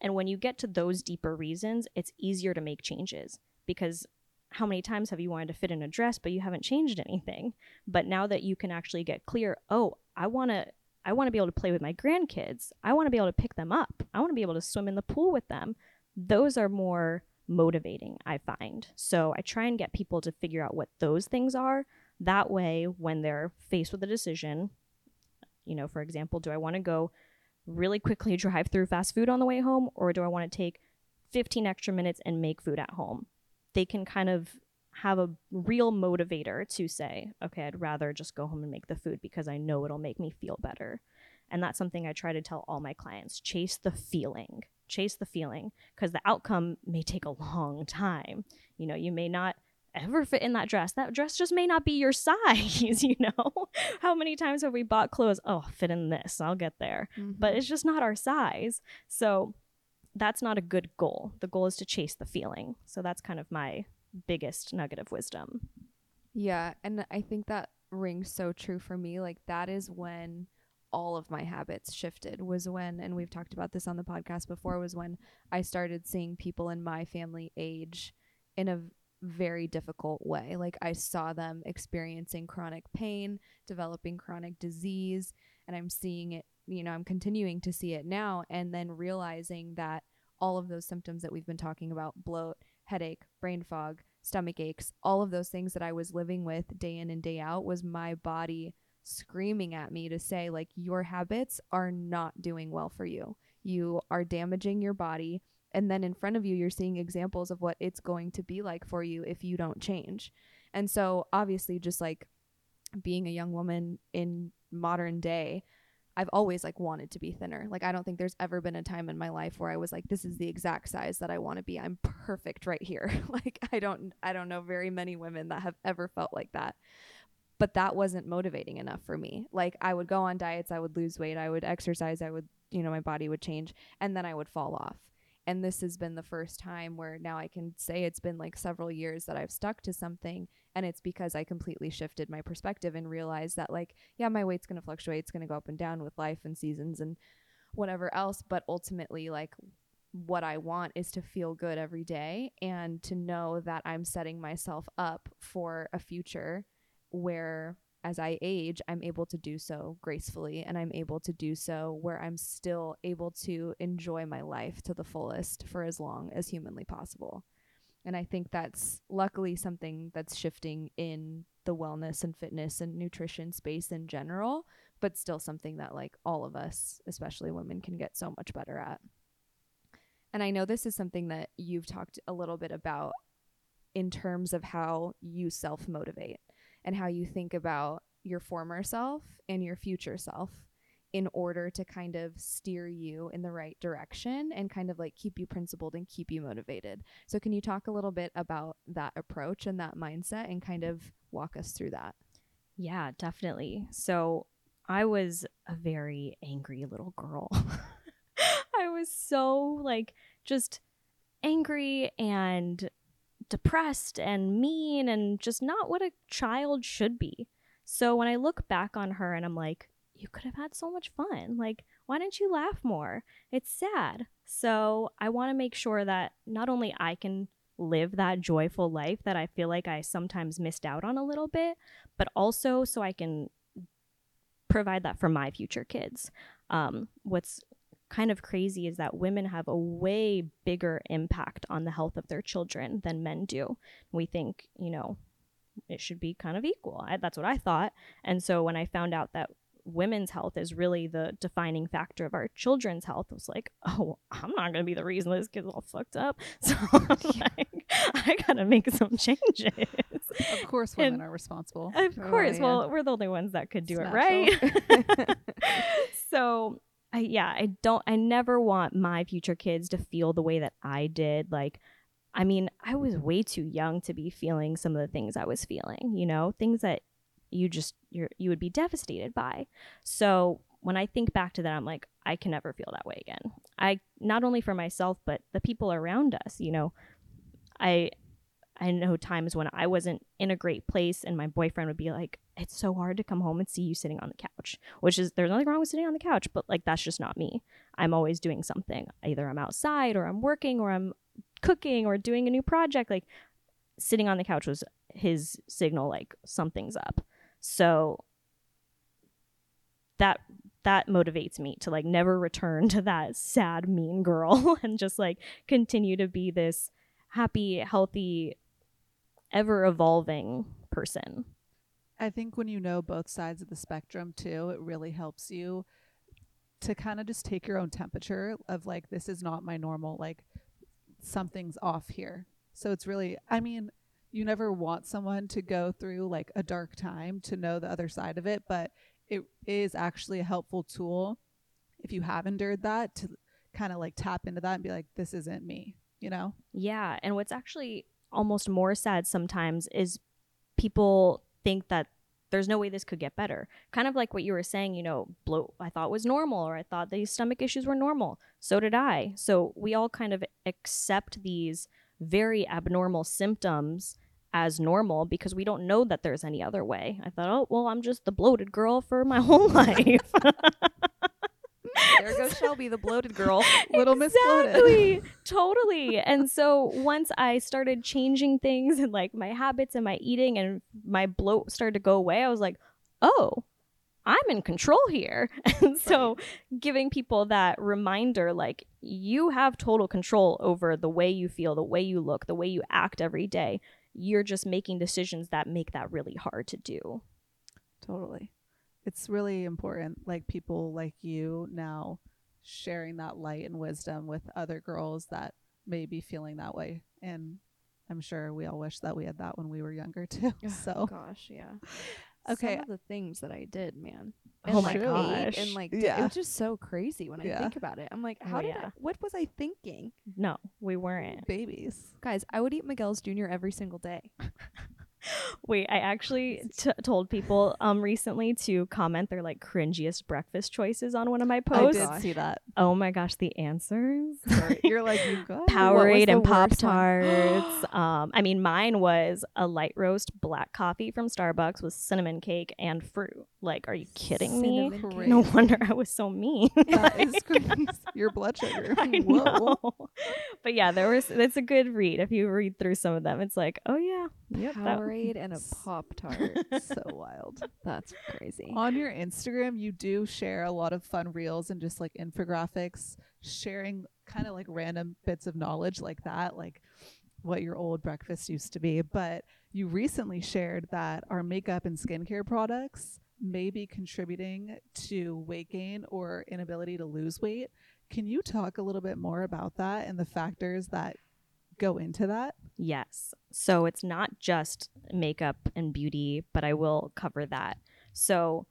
And when you get to those deeper reasons, it's easier to make changes because how many times have you wanted to fit in a dress but you haven't changed anything? But now that you can actually get clear, oh, I want to I want to be able to play with my grandkids. I want to be able to pick them up. I want to be able to swim in the pool with them. Those are more motivating, I find. So I try and get people to figure out what those things are. That way, when they're faced with a decision, you know, for example, do I want to go really quickly drive through fast food on the way home, or do I want to take 15 extra minutes and make food at home? They can kind of have a real motivator to say, okay, I'd rather just go home and make the food because I know it'll make me feel better. And that's something I try to tell all my clients chase the feeling chase the feeling because the outcome may take a long time. You know, you may not ever fit in that dress. That dress just may not be your size, you know? How many times have we bought clothes? Oh, fit in this, I'll get there. Mm-hmm. But it's just not our size. So that's not a good goal. The goal is to chase the feeling. So that's kind of my biggest nugget of wisdom. Yeah. And I think that rings so true for me. Like, that is when all of my habits shifted was when and we've talked about this on the podcast before was when I started seeing people in my family age in a very difficult way. Like I saw them experiencing chronic pain, developing chronic disease, and I'm seeing it, you know, I'm continuing to see it now and then realizing that all of those symptoms that we've been talking about, bloat, headache, brain fog, stomach aches, all of those things that I was living with day in and day out was my body screaming at me to say like your habits are not doing well for you. You are damaging your body and then in front of you you're seeing examples of what it's going to be like for you if you don't change. And so obviously just like being a young woman in modern day, I've always like wanted to be thinner. Like I don't think there's ever been a time in my life where I was like this is the exact size that I want to be. I'm perfect right here. like I don't I don't know very many women that have ever felt like that but that wasn't motivating enough for me. Like I would go on diets, I would lose weight, I would exercise, I would, you know, my body would change and then I would fall off. And this has been the first time where now I can say it's been like several years that I've stuck to something and it's because I completely shifted my perspective and realized that like yeah, my weight's going to fluctuate, it's going to go up and down with life and seasons and whatever else, but ultimately like what I want is to feel good every day and to know that I'm setting myself up for a future where as I age, I'm able to do so gracefully and I'm able to do so where I'm still able to enjoy my life to the fullest for as long as humanly possible. And I think that's luckily something that's shifting in the wellness and fitness and nutrition space in general. but still something that like all of us, especially women, can get so much better at. And I know this is something that you've talked a little bit about in terms of how you self motivate and how you think about your former self and your future self in order to kind of steer you in the right direction and kind of like keep you principled and keep you motivated. So, can you talk a little bit about that approach and that mindset and kind of walk us through that? Yeah, definitely. So I was a very angry little girl. I was so like just angry and depressed and mean and just not what a child should be. So when I look back on her and I'm like, you could have had so much fun. Like, why didn't you laugh more? It's sad. So I want to make sure that not only I can live that joyful life that I feel like I sometimes missed out on a little bit, but also so I can provide that for my future kids. Um, what's kind of crazy is that women have a way bigger impact on the health of their children than men do. We think, you know, it should be kind of equal. I, that's what I thought. And so when I found out that women's health is really the defining factor of our children's health, I was like, oh, I'm not going to be the reason this kid's all fucked up. So like, I got to make some changes. Of course, women And- are responsible. Of Oh, course. yeah. Well, we're the only ones that could do It's it natural. right. so, I yeah, I don't I never want my future kids to feel the way that I did. Like I mean, I was way too young to be feeling some of the things I was feeling, you know, things that you just you're you would be devastated by. So, when I think back to that, I'm like, I can never feel that way again. I not only for myself, but the people around us, you know. I I know times when I wasn't in a great place and my boyfriend would be like, It's so hard to come home and see you sitting on the couch. Which is there's nothing wrong with sitting on the couch, but like that's just not me. I'm always doing something. Either I'm outside or I'm working or I'm cooking or doing a new project. Like sitting on the couch was his signal like something's up. So that that motivates me to like never return to that sad mean girl and just like continue to be this happy, healthy, ever evolving person. I think when you know both sides of the spectrum too, it really helps you to kind of just take your own temperature of like this is not my normal like something's off here. So it's really I mean, you never want someone to go through like a dark time to know the other side of it, but it is actually a helpful tool if you have endured that to kind of like tap into that and be like this isn't me, you know? Yeah. And what's actually almost more sad sometimes is people think that there's no way this could get better. Kind of like what you were saying, you know, bloat I thought was normal or I thought these stomach issues were normal. So did I. So we all kind of accept these very abnormal symptoms as normal because we don't know that there's any other way. I thought, oh, well, I'm just the bloated girl for my whole life. There goes Shelby, the bloated girl. Little Miss Bloated. Exactly. totally. And so once I started changing things and like my habits and my eating and my bloat started to go away, I was like, oh, I'm in control here. And so giving people that reminder like you have total control over the way you feel, the way you look, the way you act every day. You're just making decisions that make that really hard to do. Totally. It's really important, like people like you now sharing that light and wisdom with other girls that may be feeling that way. And I'm sure we all wish that we had that when we were younger too. So gosh, yeah. Okay. Some of the things that I did, man. Oh And, my like, ate gosh. And like, did- Yeah. it's just so crazy when I think about it. I'm like, Oh, how did yeah. I, what was I thinking? No, we weren't. babies. Guys, I would eat Miguel's Jr. every single day. Wait, I actually t- told people um recently to comment their like cringiest breakfast choices on one of my posts. I did see that. Oh my gosh, the answers. You're like you got. Powerade and Pop? Tarts. um, I mean, mine was a light roast black coffee from Starbucks with cinnamon cake and fruit. Like, are you kidding me? Cake. No wonder I was so mean. That is crazy. Your blood sugar. I Whoa. know. But yeah, there was. It's a good read. If you read through some of them, it's like, oh yeah, yep, that- Powerade and a Pop Tart. so wild. That's crazy. On your Instagram, you do share a lot of fun reels and just like infographics, sharing kind of like random bits of knowledge like that, like what your old breakfast used to be. But you recently shared that our makeup and skincare products may be contributing to weight gain or inability to lose weight. Can you talk a little bit more about that and the factors that go into that? Yes. So it's not just makeup and beauty, but I will cover that. So,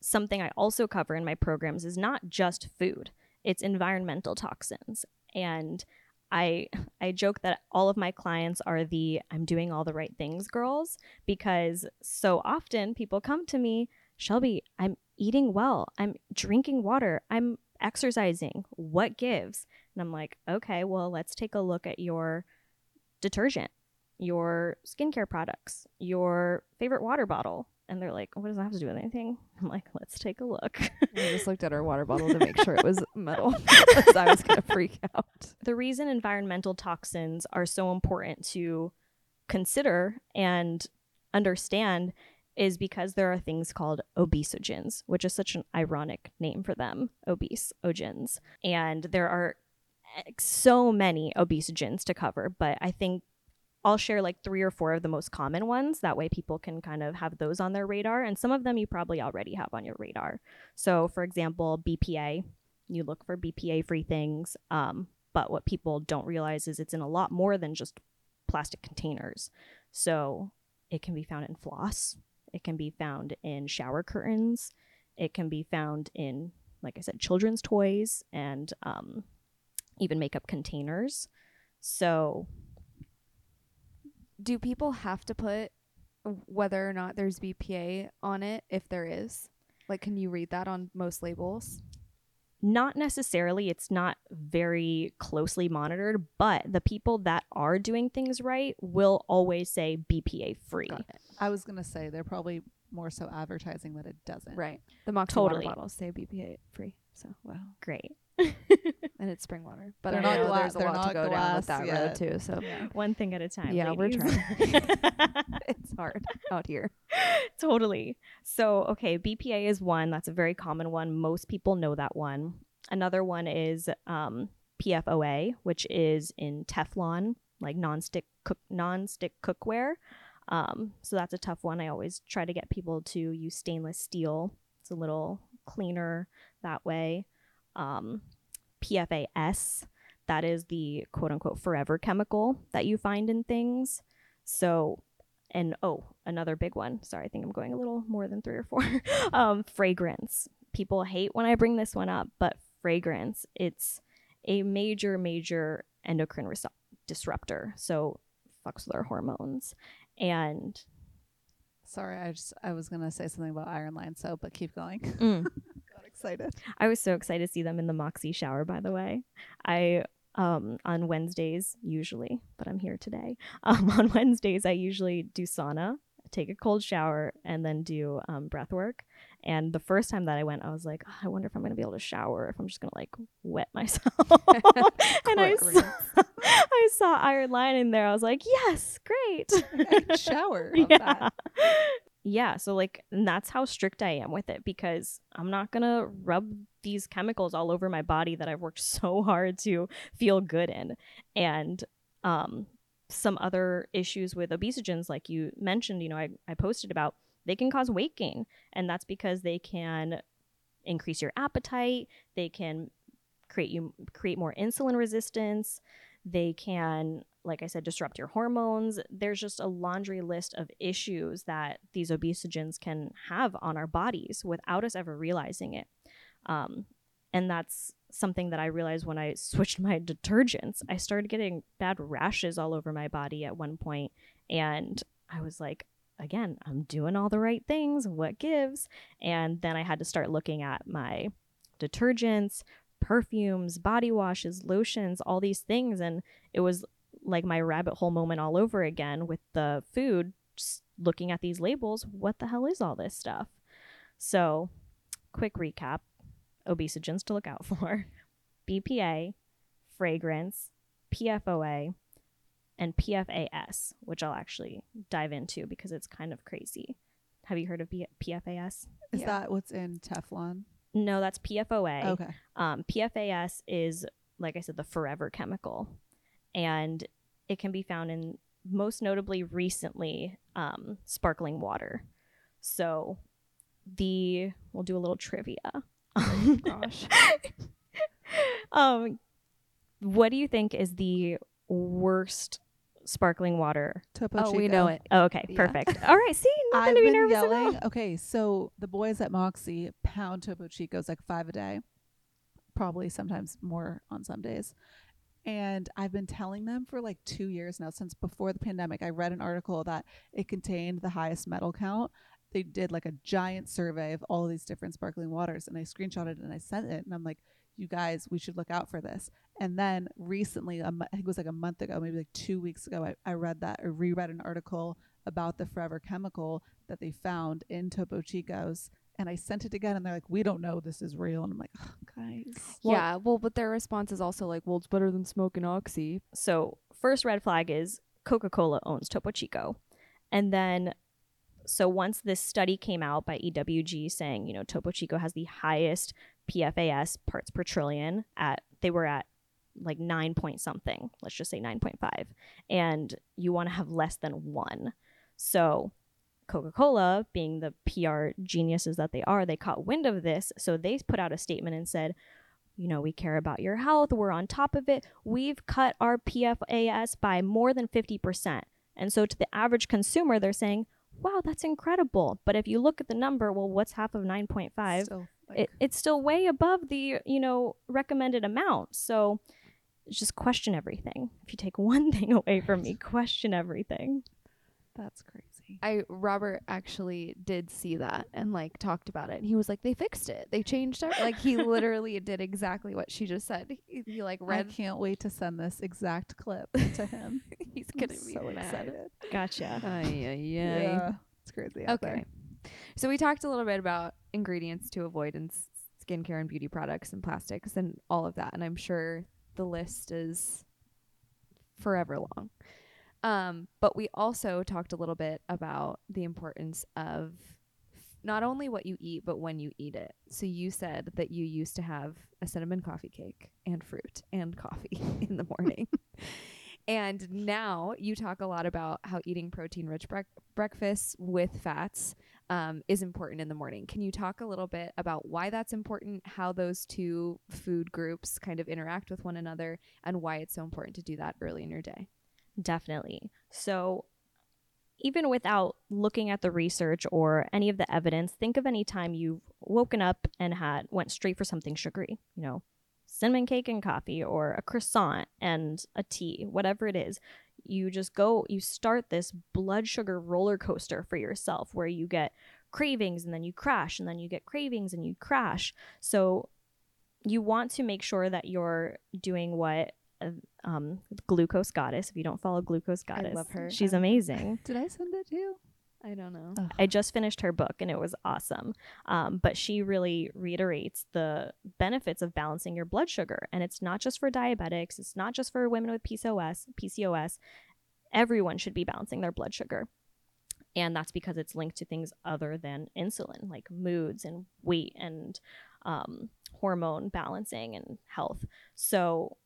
something I also cover in my programs is not just food, it's environmental toxins. And I I joke that all of my clients are the I'm doing all the right things girls because so often people come to me, Shelby, I'm eating well. I'm drinking water. I'm exercising. What gives? And I'm like, "Okay, well, let's take a look at your detergent, your skincare products, your favorite water bottle." And they're like, "What does that have to do with anything?" I'm like, "Let's take a look." I just looked at our water bottle to make sure it was metal because I was gonna freak out. the reason environmental toxins are so important to consider and understand is because there are things called obesogens, which is such an ironic name for them, obese ogens. And there are so many obesogens to cover, but I think I'll share like three or four of the most common ones. That way people can kind of have those on their radar. And some of them you probably already have on your radar. So, for example, BPA, you look for BPA free things. Um, but what people don't realize is it's in a lot more than just plastic containers. So it can be found in floss, it can be found in shower curtains, it can be found in, like I said, children's toys and um, even makeup containers. So Do people have to put whether or not there's BPA on it if there is? Like, can you read that on most labels? not necessarily it's not very closely monitored but the people that are doing things right will always say bpa free I was gonna say they're probably more so advertising that it doesn't. Right. The Moxie Totally. water bottles say BPA free, so Wow. great and it's spring water. But They're I not know gla- there's a they're lot to go down with that yet. road too. So Yeah. one thing at a time Yeah, we're trying. it's hard out here. totally. So, okay, BPA is one. That's a very common one. Most people know that one. Another one is um, PFOA, which is in Teflon, like non-stick cook non-stick cookware. Um, so that's a tough one. I always try to get people to use stainless steel. It's a little cleaner that way. Um, PFAS, that is the quote unquote forever chemical that you find in things. So and oh, another big one. Sorry, I think I'm going a little more than three or four. um, fragrance. People hate when I bring this one up, but fragrance, it's a major, major endocrine res- disruptor. So fucks with our hormones. And Sorry, I just I was gonna say something about Iron Lion soap, but keep going. mm, excited. I was so excited to see them in the Moxie shower, by the way. I um on Wednesdays usually, but I'm here today. Um on Wednesdays I usually do sauna, take a cold shower, and then do um, breath work. And the first time that I went, I was like, "Oh, I wonder if I'm gonna be able to shower, if I'm just gonna like wet myself. and I saw, I saw Iron Lion in there. I was like, yes, great. Shower. Yeah. that. Yeah, so like that's how strict I am with it because I'm not to rub these chemicals all over my body that I've worked so hard to feel good in. And um some other issues with obesogens like you mentioned, you know, I, I posted about, they can cause weight gain. And that's because they can increase your appetite, they can create you create more insulin resistance, they can like I said, disrupt your hormones. There's just a laundry list of issues that these obesogens can have on our bodies without us ever realizing it. Um, and that's something that I realized when I switched my detergents. I started getting bad rashes all over my body at one point, and I was like, again, I'm doing all the right things. What gives? And then I had to start looking at my detergents, perfumes, body washes, lotions, all these things. And it was like my rabbit hole moment all over again with the food, just looking at these labels. What the hell is all this stuff? So, quick recap obesogens to look out for BPA, fragrance, PFOA, and PFAS, which I'll actually dive into because it's kind of crazy. Have you heard of B- PFAS? Is Yeah. that what's in Teflon? No, that's PFOA. Okay. Um, PFAS is, like I said, the forever chemical, and it can be found in most notably recently um, sparkling water. So the we'll do a little trivia. Gosh. um, what do you think is the worst sparkling water? Topo Oh, we know it. Oh, okay, Yeah. perfect. All right, see, nothing I've to be been nervous about. Okay, so the boys at Moxie pound Topo Chicos like five a day, probably sometimes more on some days. And I've been telling them for like two years now, since before the pandemic. I read an article that it contained the highest metal count. They did like a giant survey of all of these different sparkling waters, and I screenshotted it and I sent it. And I'm like, you guys, we should look out for this. And then recently, I think it was like a month ago, maybe like two weeks ago, I, I read that or reread an article about the forever chemical that they found in Topo Chicos. And I sent it again, and they're like, "We don't know this is real." And I'm like, oh, "Guys, yeah, well, but their response is also like, well, it's better than smoking oxy. So, first red flag is Coca Cola owns Topo Chico. And then, so once this study came out by EWG saying, you know, Topo Chico has the highest PFAS parts per trillion at, they were at like nine point something, let's just say 9.5. And you want to have less than one. So, Coca Cola, being the PR geniuses that they are, they caught wind of this. So they put out a statement and said, you know, we care about your health. We're on top of it. We've cut our PFAS by more than 50%. And so to the average consumer, they're saying, wow, that's incredible. But if you look at the number, well, what's half of 9.5? Still, like, It, it's still way above the, you know, recommended amount. So just question everything. If you take one thing away from me, question everything. that's crazy." I Robert actually did see that and like talked about it. And he was like, they fixed it. They changed it. Like he literally did exactly what she just said. He, he like I can't wait to send this exact clip to him. He's I'm gonna be so mad. excited. Gotcha. Ay, ay, Yeah, it's crazy. Out Okay. there. So we talked a little bit about ingredients to avoid in s- skincare and beauty products and plastics and all of that. And I'm sure the list is forever long. Um, but we also talked a little bit about the importance of not only what you eat, but when you eat it. So you said that you used to have a cinnamon coffee cake and fruit and coffee in the morning. and now you talk a lot about how eating protein rich breakfasts with fats um, is important in the morning. Can you talk a little bit about why that's important, how those two food groups kind of interact with one another, and why it's so important to do that early in your day? Definitely. So, even without looking at the research or any of the evidence, think of any time you've woken up and had went straight for something sugary, you know, cinnamon cake and coffee or a croissant and a tea, whatever it is. You just go, you start this blood sugar roller coaster for yourself where you get cravings and then you crash and then you get cravings and you crash. So, you want to make sure that you're doing what um, Glucose Goddess. If you don't follow Glucose Goddess, I Goddess, love her. She's Um, amazing. Did I send it to you? I don't know. Ugh. I just finished her book and it was awesome. Um, but she really reiterates the benefits of balancing your blood sugar. And it's not just for diabetics, it's not just for women with PCOS, PCOS. Everyone should be balancing their blood sugar. And that's because it's linked to things other than insulin, like moods and weight and um, hormone balancing and health. So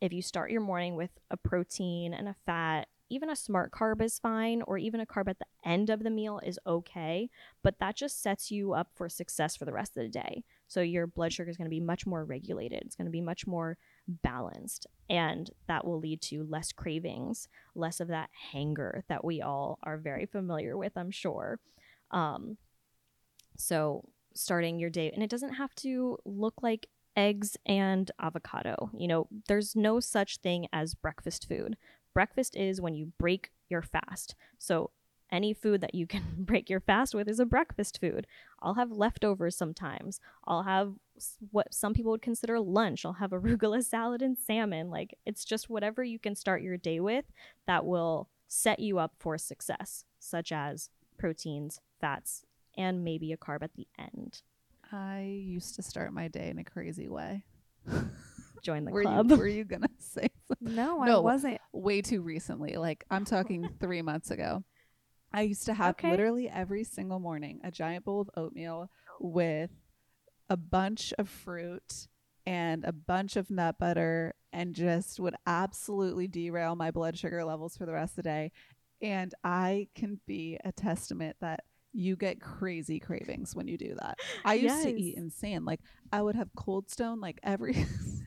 if you start your morning with a protein and a fat, even a smart carb is fine, or even a carb at the end of the meal is okay, but that just sets you up for success for the rest of the day. So your blood sugar is going to be much more regulated, it's going to be much more balanced, and that will lead to less cravings, less of that hanger that we all are very familiar with, I'm sure. Um, so starting your day, and it doesn't have to look like eggs and avocado. You know, there's no such thing as breakfast food. Breakfast is when you break your fast. So any food that you can break your fast with is a breakfast food. I'll have leftovers sometimes. I'll have what some people would consider lunch. I'll have arugula salad and salmon. Like it's just whatever you can start your day with that will set you up for success, such as proteins, fats, and maybe a carb at the end. I used to start my day in a crazy way. Join the were club. You, were you gonna say something? No, I wasn't. way too recently? Like I'm talking three months ago. I used to have Okay. literally every single morning a giant bowl of oatmeal with a bunch of fruit and a bunch of nut butter and just would absolutely derail my blood sugar levels for the rest of the day. And I can be a testament that you get crazy cravings when you do that. I used to eat insane. Like I would have Cold Stone like every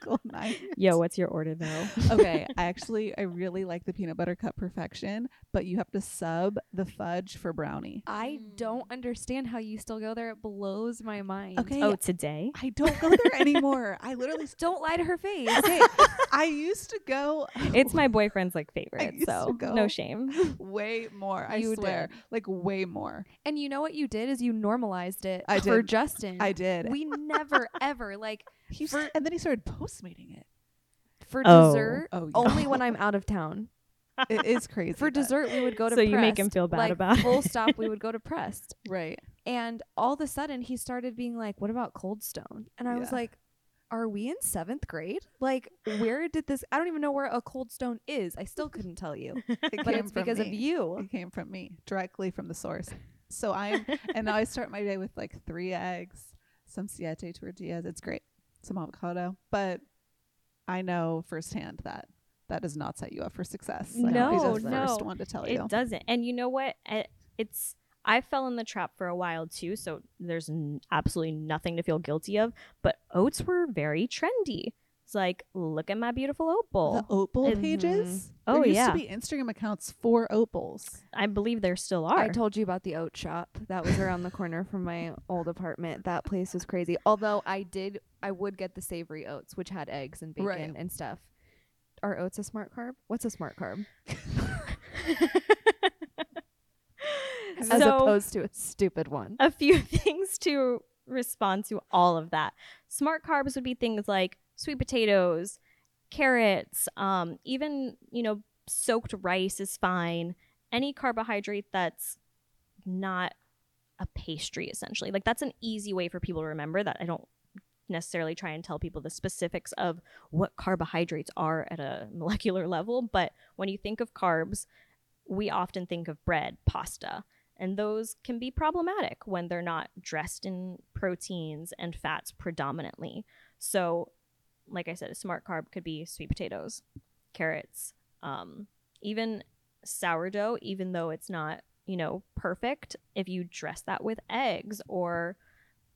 single night. Yo, what's your order though? okay, I actually I really like the peanut butter cup perfection, but you have to sub the fudge for brownie. I don't mm. understand how you still go there. It blows my mind. Okay. oh, today? I don't go there anymore. I literally Don't lie to her face. okay. I used to go. It's my boyfriend's like favorite, used so to go. no shame. way more. I You swear, did. like way more. And you know what you did is you normalized it I for did. Justin. I did. We never ever like He for- s- and then he started postmating it. for Oh. dessert Oh, yeah. only when I'm out of town. It is crazy. For dessert, we would go to. So you make him feel bad like, about it. Full stop. We would go to Pressed, right? and all of a sudden he started being like, "What about Cold Stone?" And I was like, "Are we in seventh grade? Like, where did this? I don't even know where a Cold Stone is. I still couldn't tell you, It but came it's from because of you." It came from me directly from the source. So I'm, and now I start my day with like three eggs, some siete tortillas. It's great, some avocado. But I know firsthand that that does not set you up for success. I No, no, first one to tell it you. doesn't. And you know what? It's I fell in the trap for a while too, so there's n- absolutely nothing to feel guilty of. But oats were very trendy. It's like, look at my beautiful opal. bowl. The oat bowl Mhm. pages. Oh, there used yeah. to be Instagram accounts for opals. I believe there still are. I told you about the oat shop that was around the corner from my old apartment. That place was crazy. Although I did, I would get the savory oats, which had eggs and bacon Right. and stuff. Are oats a smart carb? What's a smart carb? As so, opposed to a stupid one. a few things to respond to all of that. Smart carbs would be things like sweet potatoes, carrots, um, even, you know, soaked rice is fine. Any carbohydrate that's not a pastry, essentially. Like, that's an easy way for people to remember that I don't necessarily try and tell people the specifics of what carbohydrates are at a molecular level. But when you think of carbs, we often think of bread, pasta, and those can be problematic when they're not dressed in proteins and fats predominantly. So, like I said, a smart carb could be sweet potatoes, carrots, um, even sourdough, even though it's not, you know, perfect. If you dress that with eggs or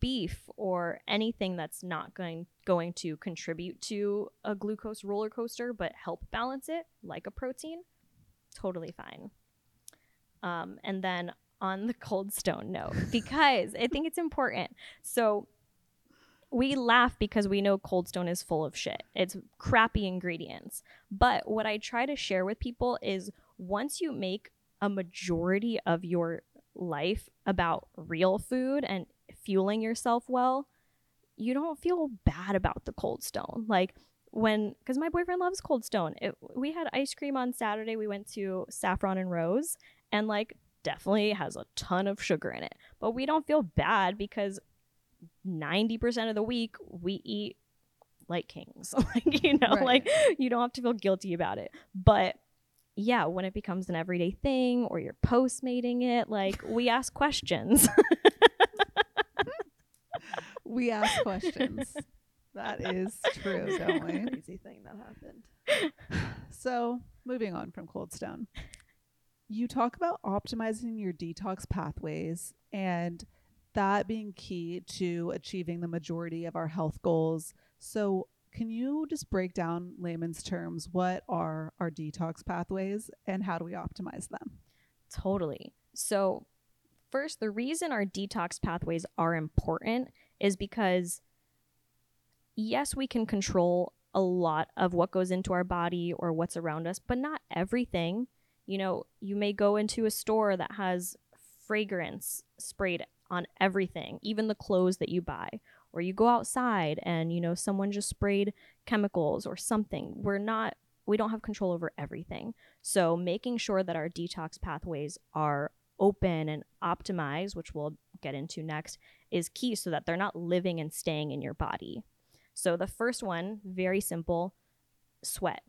beef or anything that's not going going to contribute to a glucose roller coaster but help balance it like a protein totally fine um, and then on the cold stone note because i think it's important so we laugh because we know cold stone is full of shit it's crappy ingredients but what i try to share with people is once you make a majority of your life about real food and fueling yourself well, you don't feel bad about the cold stone. Like when, because my boyfriend loves cold stone. It, we had ice cream on Saturday. We went to Saffron and Rose, and like definitely has a ton of sugar in it. But we don't feel bad because 90% of the week we eat like kings. like, you know, Right. like you don't have to feel guilty about it. But yeah, when it becomes an everyday thing or you're postmating it, like we ask questions. We ask questions. that is true, don't we? Crazy thing that happened. So, moving on from Cold Stone, you talk about optimizing your detox pathways and that being key to achieving the majority of our health goals. So, can you just break down layman's terms what are our detox pathways and how do we optimize them? Totally. So, first, the reason our detox pathways are important is because, yes, we can control a lot of what goes into our body or what's around us, but not everything. You know, you may go into a store that has fragrance sprayed on everything, even the clothes that you buy, or you go outside and, you know, someone just sprayed chemicals or something. We're not, we don't have control over everything. So, making sure that our detox pathways are open and optimized, which we'll get into next, is key so that they're not living and staying in your body. So, the first one, very simple sweat.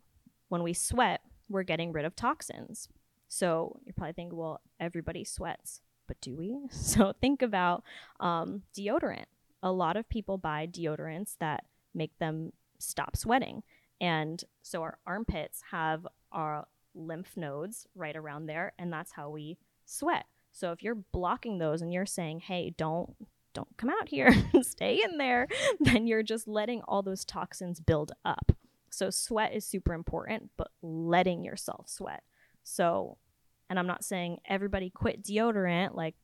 When we sweat, we're getting rid of toxins. So, you're probably thinking, well, everybody sweats, but do we? So, think about um, deodorant. A lot of people buy deodorants that make them stop sweating. And so, our armpits have our lymph nodes right around there, and that's how we sweat. So if you're blocking those and you're saying, "Hey, don't don't come out here, stay in there," then you're just letting all those toxins build up. So sweat is super important, but letting yourself sweat. So and I'm not saying everybody quit deodorant, like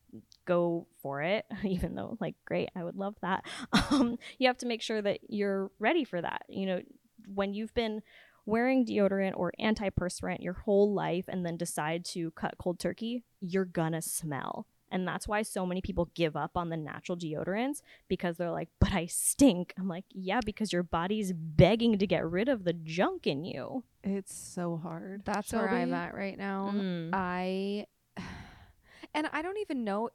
go for it, even though like great, I would love that. Um, you have to make sure that you're ready for that. You know, when you've been wearing deodorant or antiperspirant your whole life and then decide to cut cold turkey, you're gonna smell. And that's why so many people give up on the natural deodorants because they're like, but I stink. I'm like, yeah, because your body's begging to get rid of the junk in you. It's so hard. That's where I'm at right now. Mm. I and I don't even know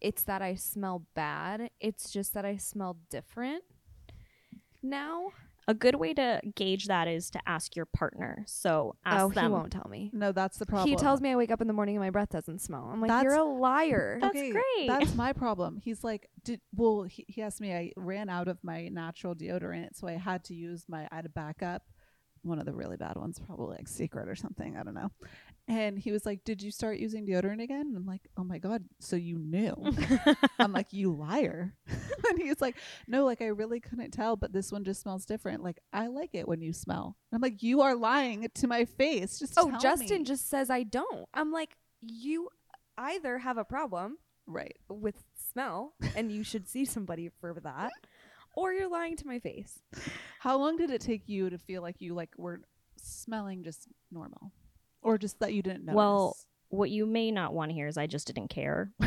it's that I smell bad. It's just that I smell different now. A good way to gauge that is to ask your partner. So ask oh, them. he won't tell me. No, that's the problem. He tells me I wake up in the morning and my breath doesn't smell. I'm like, That's- you're a liar. That's okay, great. That's my problem. He's like, did well? He, he asked me. I ran out of my natural deodorant, so I had to use my. I had to backup one of the really bad ones, probably like Secret or something. I don't know. And he was like, "Did you start using deodorant again?" And I'm like, "Oh my god, so you knew?" I'm like, "You liar!" and he's like, "No, like I really couldn't tell, but this one just smells different. Like I like it when you smell." And I'm like, "You are lying to my face. Just oh, Justin me." just says I don't. I'm like, you either have a problem right." with smell and you should see somebody for that, or you're lying to my face. How long did it take you to feel like you like were smelling just normal, or just that you didn't notice? Well, what you may not want to hear is I just didn't care.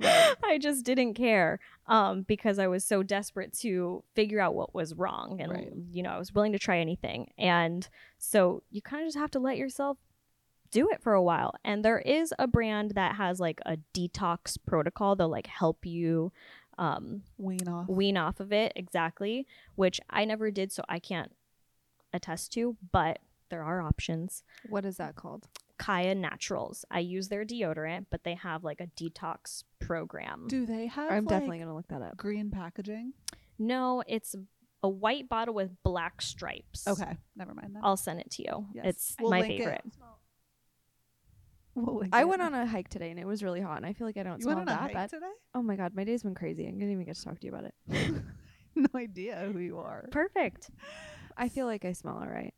I just didn't care um, because I was so desperate to figure out what was wrong. And, Right. you know, I was willing to try anything. And so you kind of just have to let yourself do it for a while. And there is a brand that has like a detox protocol. They'll like help you um, wean off. wean off of it exactly, which I never did. So I can't attest to, but there are options. What is that called? Kaia Naturals. I use their deodorant, but they have like a detox program. Do they have? I'm like, definitely gonna look that up. green packaging. No, it's a white bottle with black stripes. Okay, never mind that. I'll send it to you. Yes. It's We'll my link it. favorite. We'll I it. went on a hike today and it was really hot, and I feel like I don't You smell went on a that hike bad. today? Oh my god, my day's been crazy. I didn't even get to talk to you about it. no idea who you are. Perfect. I feel like I smell all right.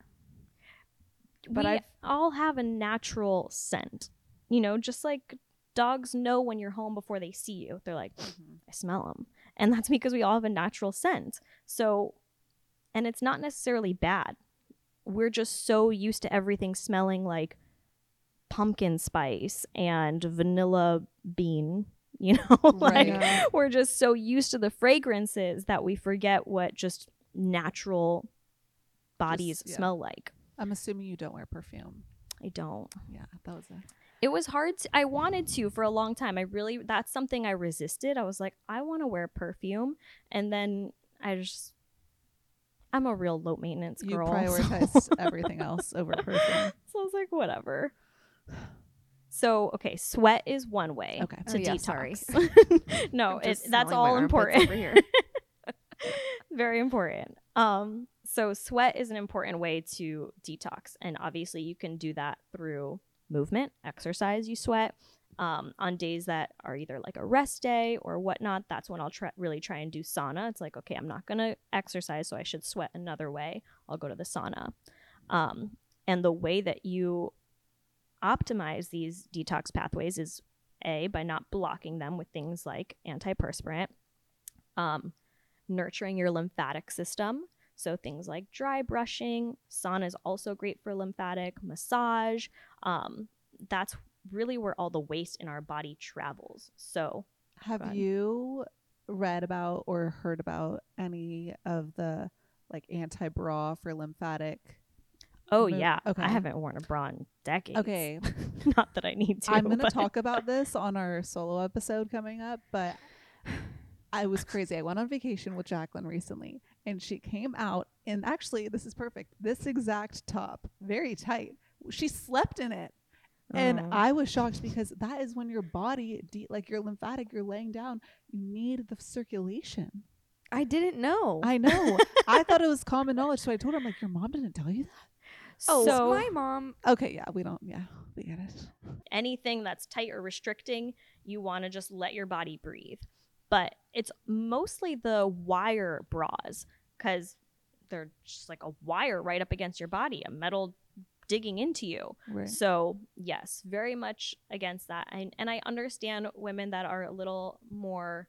But I've- all have a natural scent. You know, just like dogs know when you're home before they see you. They're like, mm-hmm. I smell them. And that's because we all have a natural scent. So, and it's not necessarily bad. We're just so used to everything smelling like pumpkin spice and vanilla bean, you know? like, Right. we're just so used to the fragrances that we forget what just natural bodies yeah. smell like. I'm assuming you don't wear perfume. I don't. Yeah, that was a. It was hard. To, I wanted to for a long time. I really, that's something I resisted. I was like, I want to wear perfume. And then I just, I'm a real low maintenance You girl. so- prioritized everything else over perfume. So I was like, whatever. So okay, sweat is one way Okay. to Oh, yeah, detox. no, it, that's all important. over here. Very important. Um, so sweat is an important way to detox, and obviously you can do that through movement, exercise. You sweat. Um, on days that are either like a rest day or whatnot, that's when I'll really try and do sauna. It's like, okay, I'm not gonna exercise, so I should sweat another way. I'll go to the sauna. Um, and the way that you optimize these detox pathways is a by not blocking them with things like antiperspirant, um, nurturing your lymphatic system. So things like dry brushing, sauna is also great for lymphatic massage. Um, that's really where all the waste in our body travels. So Have you read about or heard about any of the like anti bra for lymphatic? Oh yeah. okay. I haven't worn a bra in decades. Okay, Not that I need to. I'm going to talk about this on our solo episode coming up, but I was crazy. I went on vacation with Jacqueline recently, and she came out, and actually, this is perfect. This exact top, very tight. She slept in it. And Oh. I was shocked because that is when your body, de- like your lymphatic, you're laying down, you need the circulation. I didn't know. I know. I thought it was common knowledge. So I told her, I'm like, your mom didn't tell you that? Oh, So so my mom, Okay, yeah, we don't. Yeah, we get it. anything that's tight or restricting, you want to just let your body breathe. But it's mostly the wire bras because they're just like a wire right up against your body, a metal digging into you. Right. So, yes, very much against that. And, and I understand women that are a little more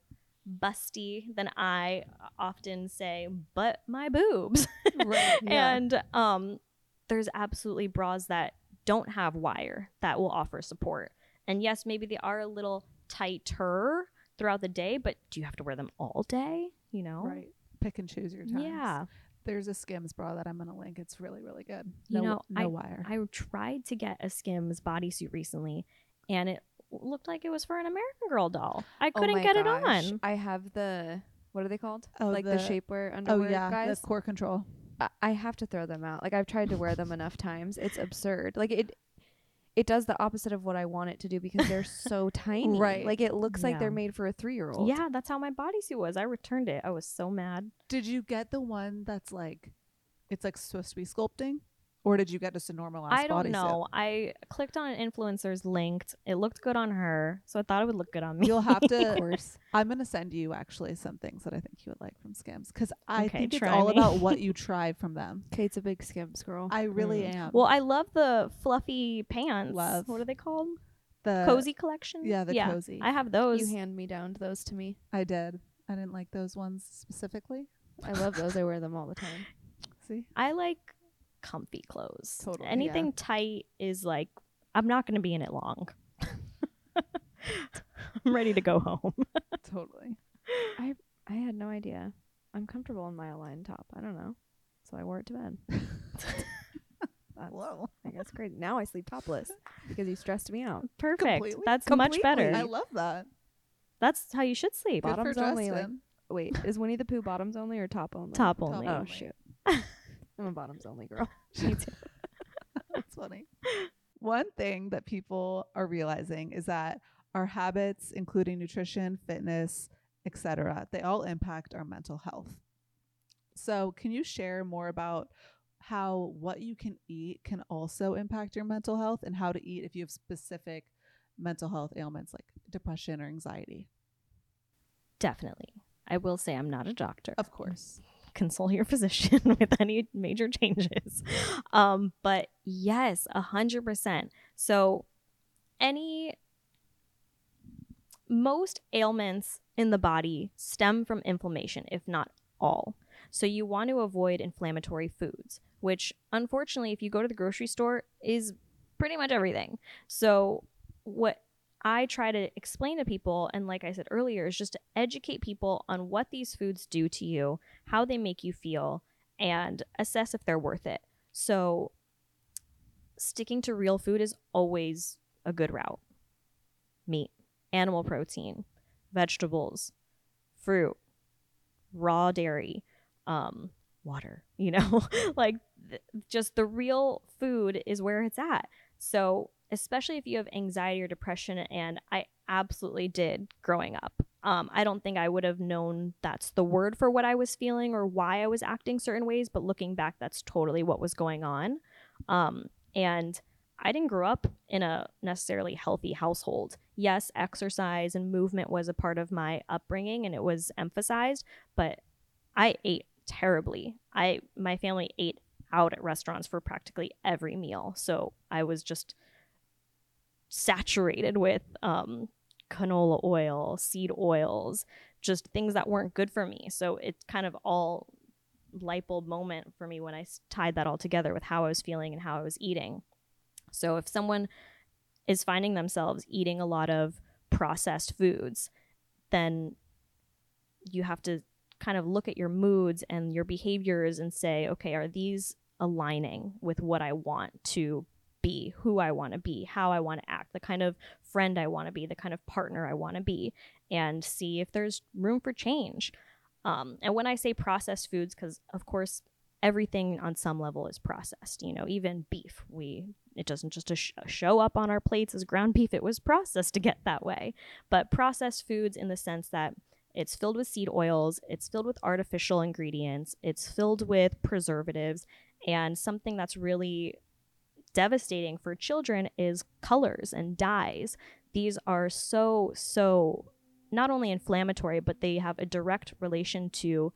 busty than I often say, but my boobs. right. Yeah. And um, there's absolutely bras that don't have wire that will offer support. And yes, maybe they are a little tighter throughout the day, but do you have to wear them all day? You know? right. Pick and choose your times. Yeah. There's a Skims bra that I'm gonna link. It's really, really good. You No, know, no wire. I tried to get a Skims bodysuit recently, and it looked like it was for an American Girl doll. I oh couldn't my get gosh, it on. I have the what are they called? Oh, like the, the- shapewear oh underwear yeah, guys. the core control. I- I have to throw them out. Like I've tried to wear them enough times. It's absurd. Like it it does the opposite of what I want it to do because they're so tiny. Right. Like it looks like they're made for a 3-year-old. Yeah, that's how my bodysuit was. I returned it. I was so mad. Did you get the one that's like, it's like supposed to be sculpting, or did you get just a normal? I don't know. I clicked on an influencer's linked. It looked good on her, so I thought it would look good on me. You'll have to. Of course. I'm gonna send you actually some things that I think you would like from Skims because I Okay, think it's try all me. about what you try from them. Kate's a big Skims girl. I really Mm. am. well, I love the fluffy pants. Love. What are they called? the cozy collection. Yeah, the yeah. cozy. I have those. you hand me down those to me. I did. I didn't like those ones specifically. I love those. I wear them all the time. See, I like comfy clothes. Totally, Anything yeah. tight is like I'm not going to be in it long. I'm ready to go home. totally. I I had no idea. I'm comfortable in my aligned top. I don't know. So I wore it to bed. That's, Whoa. I guess great. Now I sleep topless because you stressed me out. Perfect. Completely? That's much better. I love that. That's how you should sleep. Good for Bottoms only, like- Wait, is Winnie the Pooh bottoms only or top only? Top only. Oh only. shoot. I'm a bottoms only girl. That's funny. One thing that people are realizing is that our habits, including nutrition, fitness, etc., they all impact our mental health. So, can you share more about how what you can eat can also impact your mental health and how to eat if you have specific mental health ailments like depression or anxiety? Definitely. I will say I'm not a doctor. Of course. Consult your physician with any major changes. Um, but yes, a hundred percent. So any most ailments in the body stem from inflammation, if not all. So you want to avoid inflammatory foods, which unfortunately, if you go to the grocery store, is pretty much everything. So what I try to explain to people, and like I said earlier, is just to educate people on what these foods do to you, how they make you feel, and assess if they're worth it. So, sticking to real food is always a good route meat, animal protein, vegetables, fruit, raw dairy, um, water, you know, like th- just the real food is where it's at. So, especially if you have anxiety or depression, and I absolutely did growing up. Um, I don't think I would have known that's the word for what I was feeling or why I was acting certain ways, but looking back, that's totally what was going on. Um, and I didn't grow up in a necessarily healthy household. Yes, exercise and movement was a part of my upbringing and it was emphasized, but I ate terribly. I my family ate out at restaurants for practically every meal. So I was just saturated with um, canola oil, seed oils, just things that weren't good for me. So it's kind of all light bulb moment for me when I tied that all together with how I was feeling and how I was eating. So if someone is finding themselves eating a lot of processed foods, then you have to kind of look at your moods and your behaviors and say, okay, are these aligning with what I want to be, who I want to be, how I want to act, the kind of friend I want to be, the kind of partner I want to be, and see if there's room for change. Um, and when I say processed foods, because of course everything on some level is processed. You know, even beef, we it doesn't just sh- show up on our plates as ground beef; it was processed to get that way. But processed foods, in the sense that it's filled with seed oils, it's filled with artificial ingredients, it's filled with preservatives, and something that's really devastating for children is colors and dyes. These are so, so not only inflammatory, but they have a direct relation to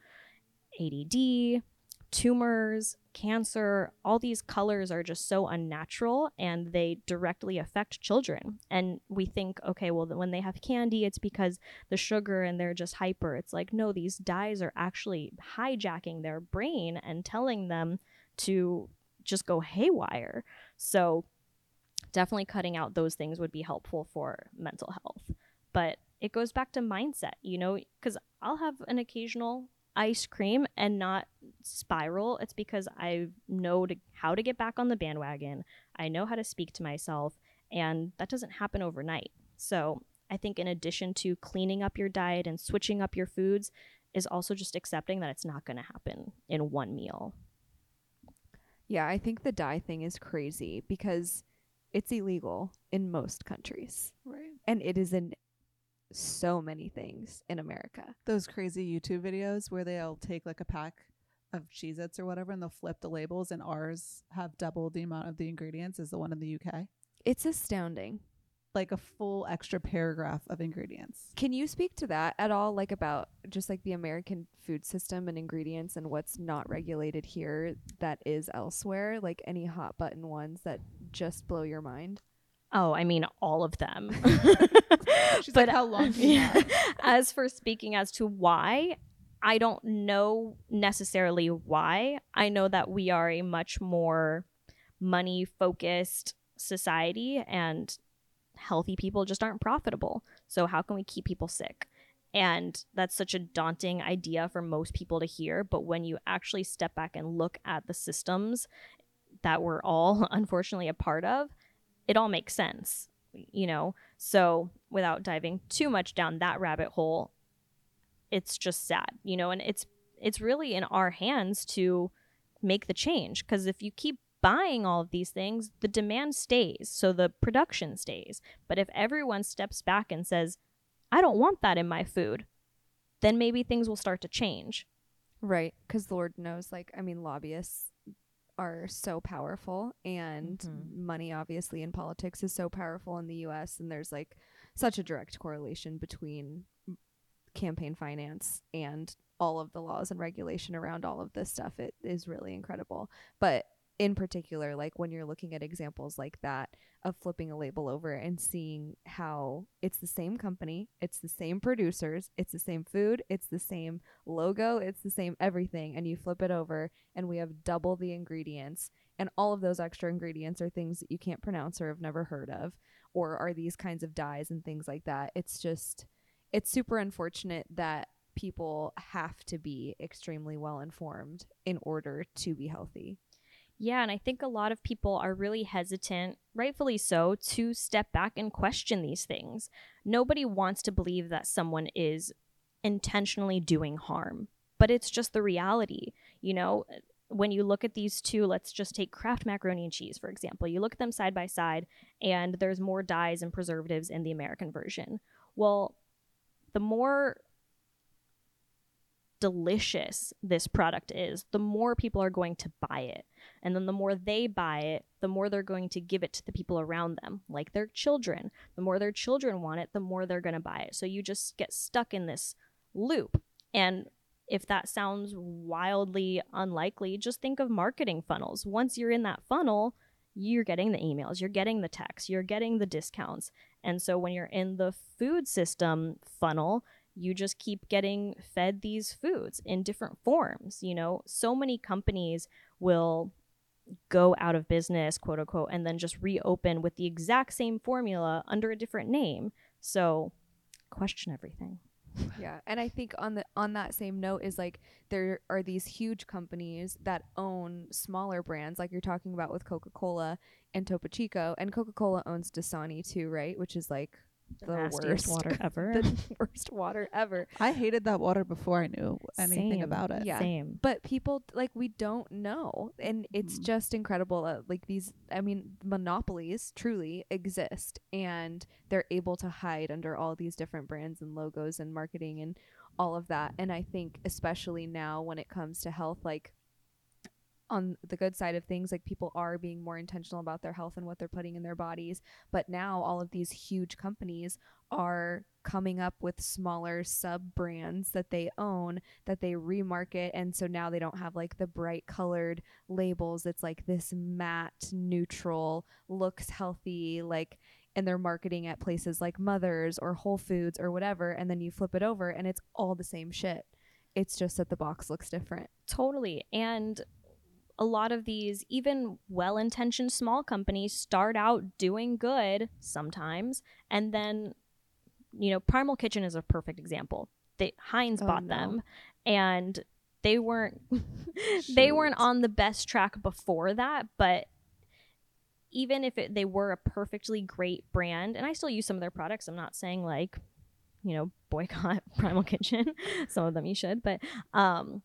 ADD, tumors, cancer, all these colors are just so unnatural and they directly affect children. And we think, okay, well, when they have candy, it's because the sugar and they're just hyper. It's like, no, these dyes are actually hijacking their brain and telling them to just go haywire. So, definitely cutting out those things would be helpful for mental health. But it goes back to mindset, you know, because I'll have an occasional ice cream and not spiral. It's because I know to, how to get back on the bandwagon. I know how to speak to myself, and that doesn't happen overnight. So I think, in addition to cleaning up your diet and switching up your foods, is also just accepting that it's not going to happen in one meal. Yeah, I think the dye thing is crazy because it's illegal in most countries. Right. And it is in so many things in America. Those crazy YouTube videos where they'll take like a pack of Cheez Its or whatever and they'll flip the labels and ours have double the amount of the ingredients as the one in the UK. It's astounding. Like a full extra paragraph of ingredients. Can you speak to that at all like about just like the American food system and ingredients and what's not regulated here that is elsewhere? Like any hot button ones that just blow your mind? Oh, I mean, all of them. She's like, how long do you yeah. As for speaking as to why, I don't know necessarily why. I know that we are a much more money focused society and healthy people just aren't profitable. So, how can we keep people sick? And that's such a daunting idea for most people to hear. But when you actually step back and look at the systems that we're all unfortunately a part of, it all makes sense, you know? So, without diving too much down that rabbit hole, it's just sad, you know, and it's it's really in our hands to make the change because if you keep buying all of these things, the demand stays, so the production stays. But if everyone steps back and says, "I don't want that in my food," then maybe things will start to change. Right. Because Lord knows, like, I mean, lobbyists are so powerful, and Mhm. money, obviously, in politics is so powerful in the US. And there's like such a direct correlation between campaign finance and all of the laws and regulation around all of this stuff. It is really incredible. But in particular, like when you're looking at examples like that of flipping a label over and seeing how it's the same company, it's the same producers, it's the same food, it's the same logo, it's the same everything, and you flip it over and we have double the ingredients. And all of those extra ingredients are things that you can't pronounce or have never heard of, or are these kinds of dyes and things like that. It's just, it's super unfortunate that people have to be extremely well informed in order to be healthy. Yeah, and I think a lot of people are really hesitant, rightfully so, to step back and question these things. Nobody wants to believe that someone is intentionally doing harm, but it's just the reality. You know, when you look at these two, let's just take Kraft macaroni and cheese, for example. You look at them side by side, and there's more dyes and preservatives in the American version. Well, the more delicious this product is, the more people are going to buy it. And then the more they buy it, the more they're going to give it to the people around them, like their children. The more their children want it, the more they're going to buy it. So you just get stuck in this loop. And if that sounds wildly unlikely, just think of marketing funnels. Once you're in that funnel, you're getting the emails, you're getting the texts, you're getting the discounts. And so when you're in the food system funnel, you just keep getting fed these foods in different forms. You know, so many companies will go out of business, quote unquote, and then just reopen with the exact same formula under a different name. So question everything. yeah and i think on the on that same note is like there are these huge companies that own smaller brands like you're talking about with coca-cola and topo chico and coca-cola owns dasani too right which is like the nastiest worst water ever. the worst water ever I hated that water before I knew anything Same. about it. Yeah. Same. but people like we don't know and it's Mhm. just incredible that like these i mean monopolies truly exist and they're able to hide under all these different brands and logos and marketing and all of that and i think especially now when it comes to health like on the good side of things like people are being more intentional about their health and what they're putting in their bodies but now all of these huge companies are coming up with smaller sub brands that they own that they remarket and so now they don't have like the bright colored labels it's like this matte neutral looks healthy like and they're marketing at places like Mothers or Whole Foods or whatever and then you flip it over and it's all the same shit it's just that the box looks different Totally. And a lot of these, even well intentioned small companies, start out doing good sometimes. And then, you know, Primal Kitchen is a perfect example. They, Heinz Oh, bought no. them and they weren't they weren't on the best track before that but even if it, they were a perfectly great brand and i still use some of their products i'm not saying like you know boycott primal kitchen some of them you should but um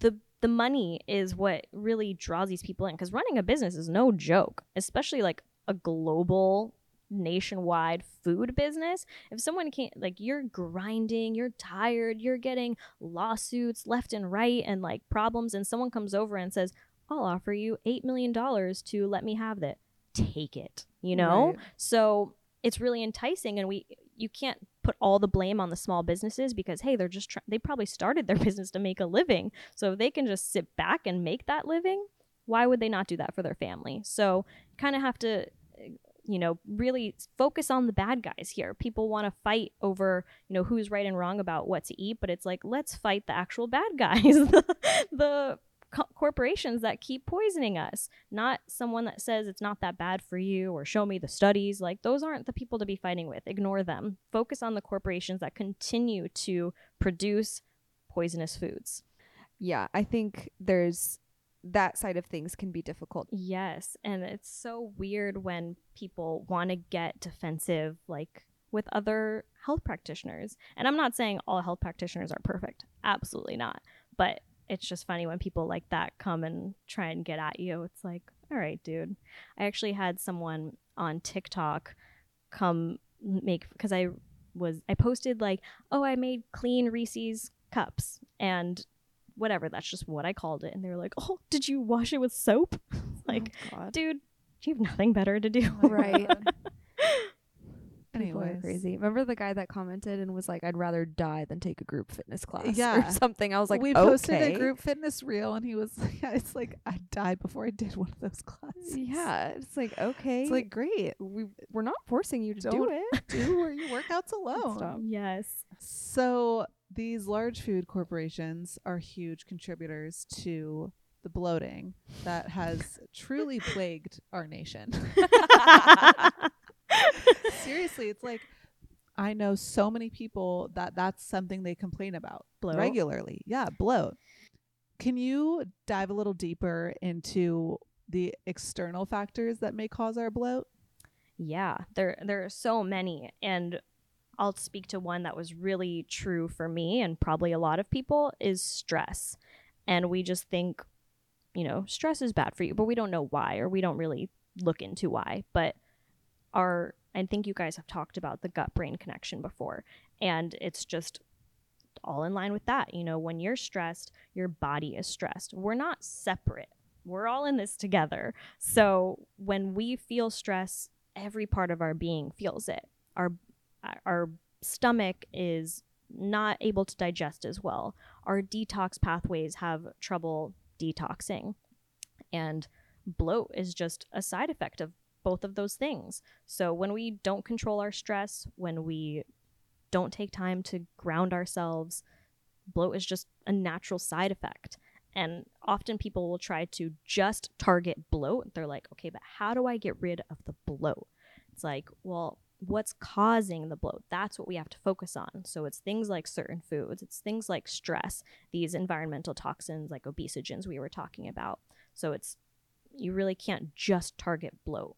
the the money is what really draws these people in because running a business is no joke especially like a global nationwide food business if someone can't like you're grinding you're tired you're getting lawsuits left and right and like problems and someone comes over and says i'll offer you eight million dollars to let me have that take it you know Right. so it's really enticing and we you can't put all the blame on the small businesses because hey they're just try- they probably started their business to make a living. So if they can just sit back and make that living why would they not do that for their family? So kind of have to uh, you know really focus on the bad guys here. People want to fight over you know who's right and wrong about what to eat but it's like let's fight the actual bad guys. The, the co- corporations that keep poisoning us not someone that says it's not that bad for you or show me the studies like those aren't the people to be fighting with ignore them focus on the corporations that continue to produce poisonous foods yeah i think there's that side of things can be difficult Yes, and it's so weird when people want to get defensive like with other health practitioners. And I'm not saying all health practitioners are perfect. Absolutely not. But it's just funny when people like that come and try and get at you. It's like, all right, dude. I actually had someone on TikTok come make because I was I posted like, "Oh, I made clean Reese's cups." And whatever, that's just what I called it. And they were like, "Oh, did you wash it with soap?" like, oh, God. dude, you have nothing better to do. Right. God. People are Anyways. crazy. Remember the guy that commented and was like, "I'd rather die than take a group fitness class." Yeah. or something. I was like, we posted okay. a group fitness reel, and he was, yeah, it's like I died before I did one of those classes. Yeah, it's like okay, it's like great. we we're not forcing you to do Don't it. Do your workouts alone. Stop. yes. So these large food corporations are huge contributors to the bloating that has truly plagued our nation. Seriously, it's like I know so many people that that's something they complain about Bloat? regularly. Yeah, bloat. Can you dive a little deeper into the external factors that may cause our bloat? Yeah, there there are so many and I'll speak to one that was really true for me and probably a lot of people is stress. And we just think, you know, stress is bad for you, but we don't know why or we don't really look into why. But our I think you guys have talked about the gut brain connection before and it's just all in line with that. You know, when you're stressed, your body is stressed. We're not separate. We're all in this together. So when we feel stress, every part of our being feels it. Our our stomach is not able to digest as well. Our detox pathways have trouble detoxing. And bloat is just a side effect of both of those things. So when we don't control our stress, when we don't take time to ground ourselves, bloat is just a natural side effect. And often people will try to just target bloat. They're like, okay, but how do I get rid of the bloat? It's like, well, what's causing the bloat? That's what we have to focus on. So it's things like certain foods, it's things like stress, these environmental toxins like obesogens we were talking about. So it's, you really can't just target bloat.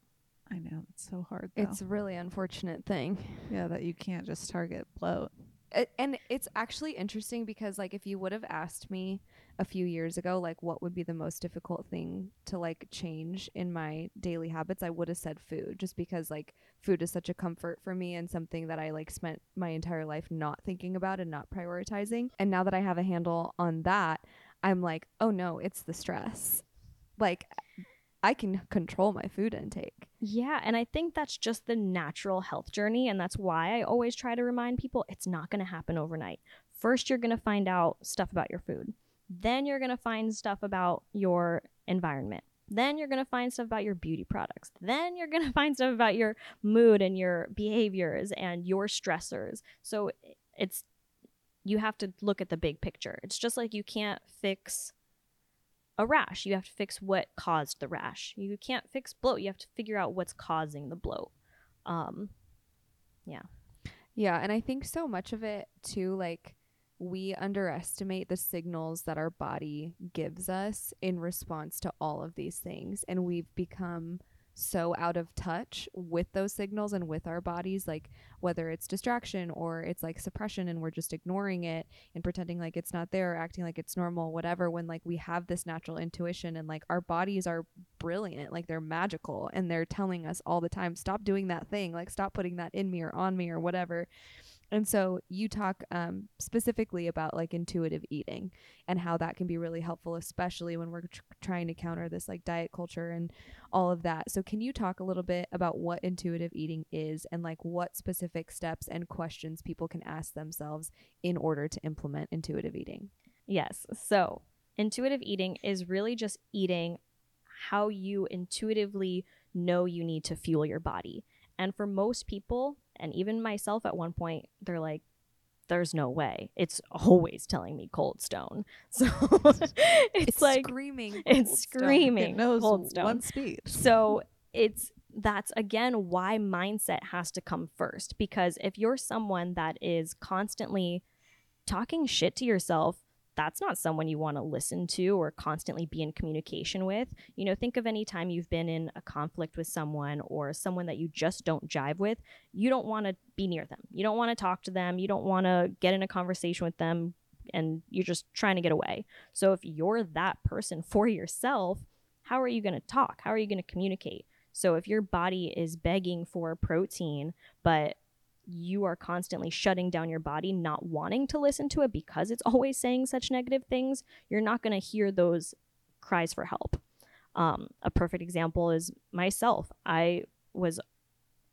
I know it's so hard. Though. It's a really unfortunate thing. yeah that you can't just target bloat. it, and it's actually interesting because like if you would have asked me a few years ago like what would be the most difficult thing to like change in my daily habits i would have said food just because like food is such a comfort for me and something that i like spent my entire life not thinking about and not prioritizing and now that i have a handle on that I'm like, oh no, it's the stress. Like, I can control my food intake. Yeah, and I think that's just the natural health journey. And that's why I always try to remind people it's not going to happen overnight. First, you're going to find out stuff about your food. Then, you're going to find stuff about your environment. Then, you're going to find stuff about your beauty products. Then, you're going to find stuff about your mood and your behaviors and your stressors. So, it's you have to look at the big picture. It's just like you can't fix a rash. You have to fix what caused the rash. You can't fix bloat. You have to figure out what's causing the bloat. Um, yeah. Yeah, and I think so much of it too, like we underestimate the signals that our body gives us in response to all of these things, and we've become so out of touch with those signals and with our bodies like whether it's distraction or it's like suppression and we're just ignoring it and pretending like it's not there or acting like it's normal whatever when like we have this natural intuition and like our bodies are brilliant like they're magical and they're telling us all the time stop doing that thing like stop putting that in me or on me or whatever and so you talk um, specifically about like intuitive eating and how that can be really helpful, especially when we're tr- trying to counter this like diet culture and all of that. So can you talk a little bit about what intuitive eating is and like what specific steps and questions people can ask themselves in order to implement intuitive eating? Yes. So intuitive eating is really just eating how you intuitively know you need to fuel your body. And for most people, and even myself at one point, they're like, there's no way. It's always telling me cold stone. So it's, It's like screaming. cold it's stone. screaming It knows cold stone. one speed. So it's that's again why mindset has to come first because if you're someone that is constantly talking shit to yourself that's not someone you want to listen to or constantly be in communication with. You know, think of any time you've been in a conflict with someone or someone that you just don't jive with. You don't want to be near them. You don't want to talk to them. You don't want to get in a conversation with them and you're just trying to get away. So if you're that person for yourself, how are you going to talk? How are you going to communicate? So if your body is begging for protein, but you are constantly shutting down your body, not wanting to listen to it because it's always saying such negative things, you're not going to hear those cries for help. Um, a perfect example is myself. I was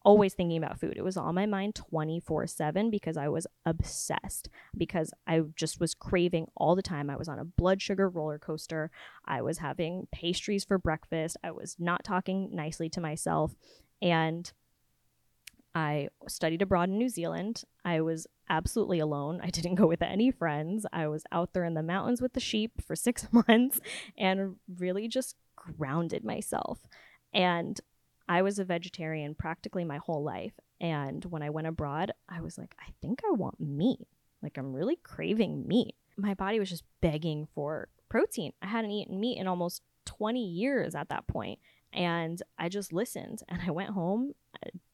always thinking about food. It was on my mind 24 7 because I was obsessed, because I just was craving all the time. I was on a blood sugar roller coaster. I was having pastries for breakfast. I was not talking nicely to myself. And I studied abroad in New Zealand. I was absolutely alone. I didn't go with any friends. I was out there in the mountains with the sheep for six months and really just grounded myself. And I was a vegetarian practically my whole life. And when I went abroad, I was like, I think I want meat. Like, I'm really craving meat. My body was just begging for protein. I hadn't eaten meat in almost 20 years at that point. And I just listened and I went home,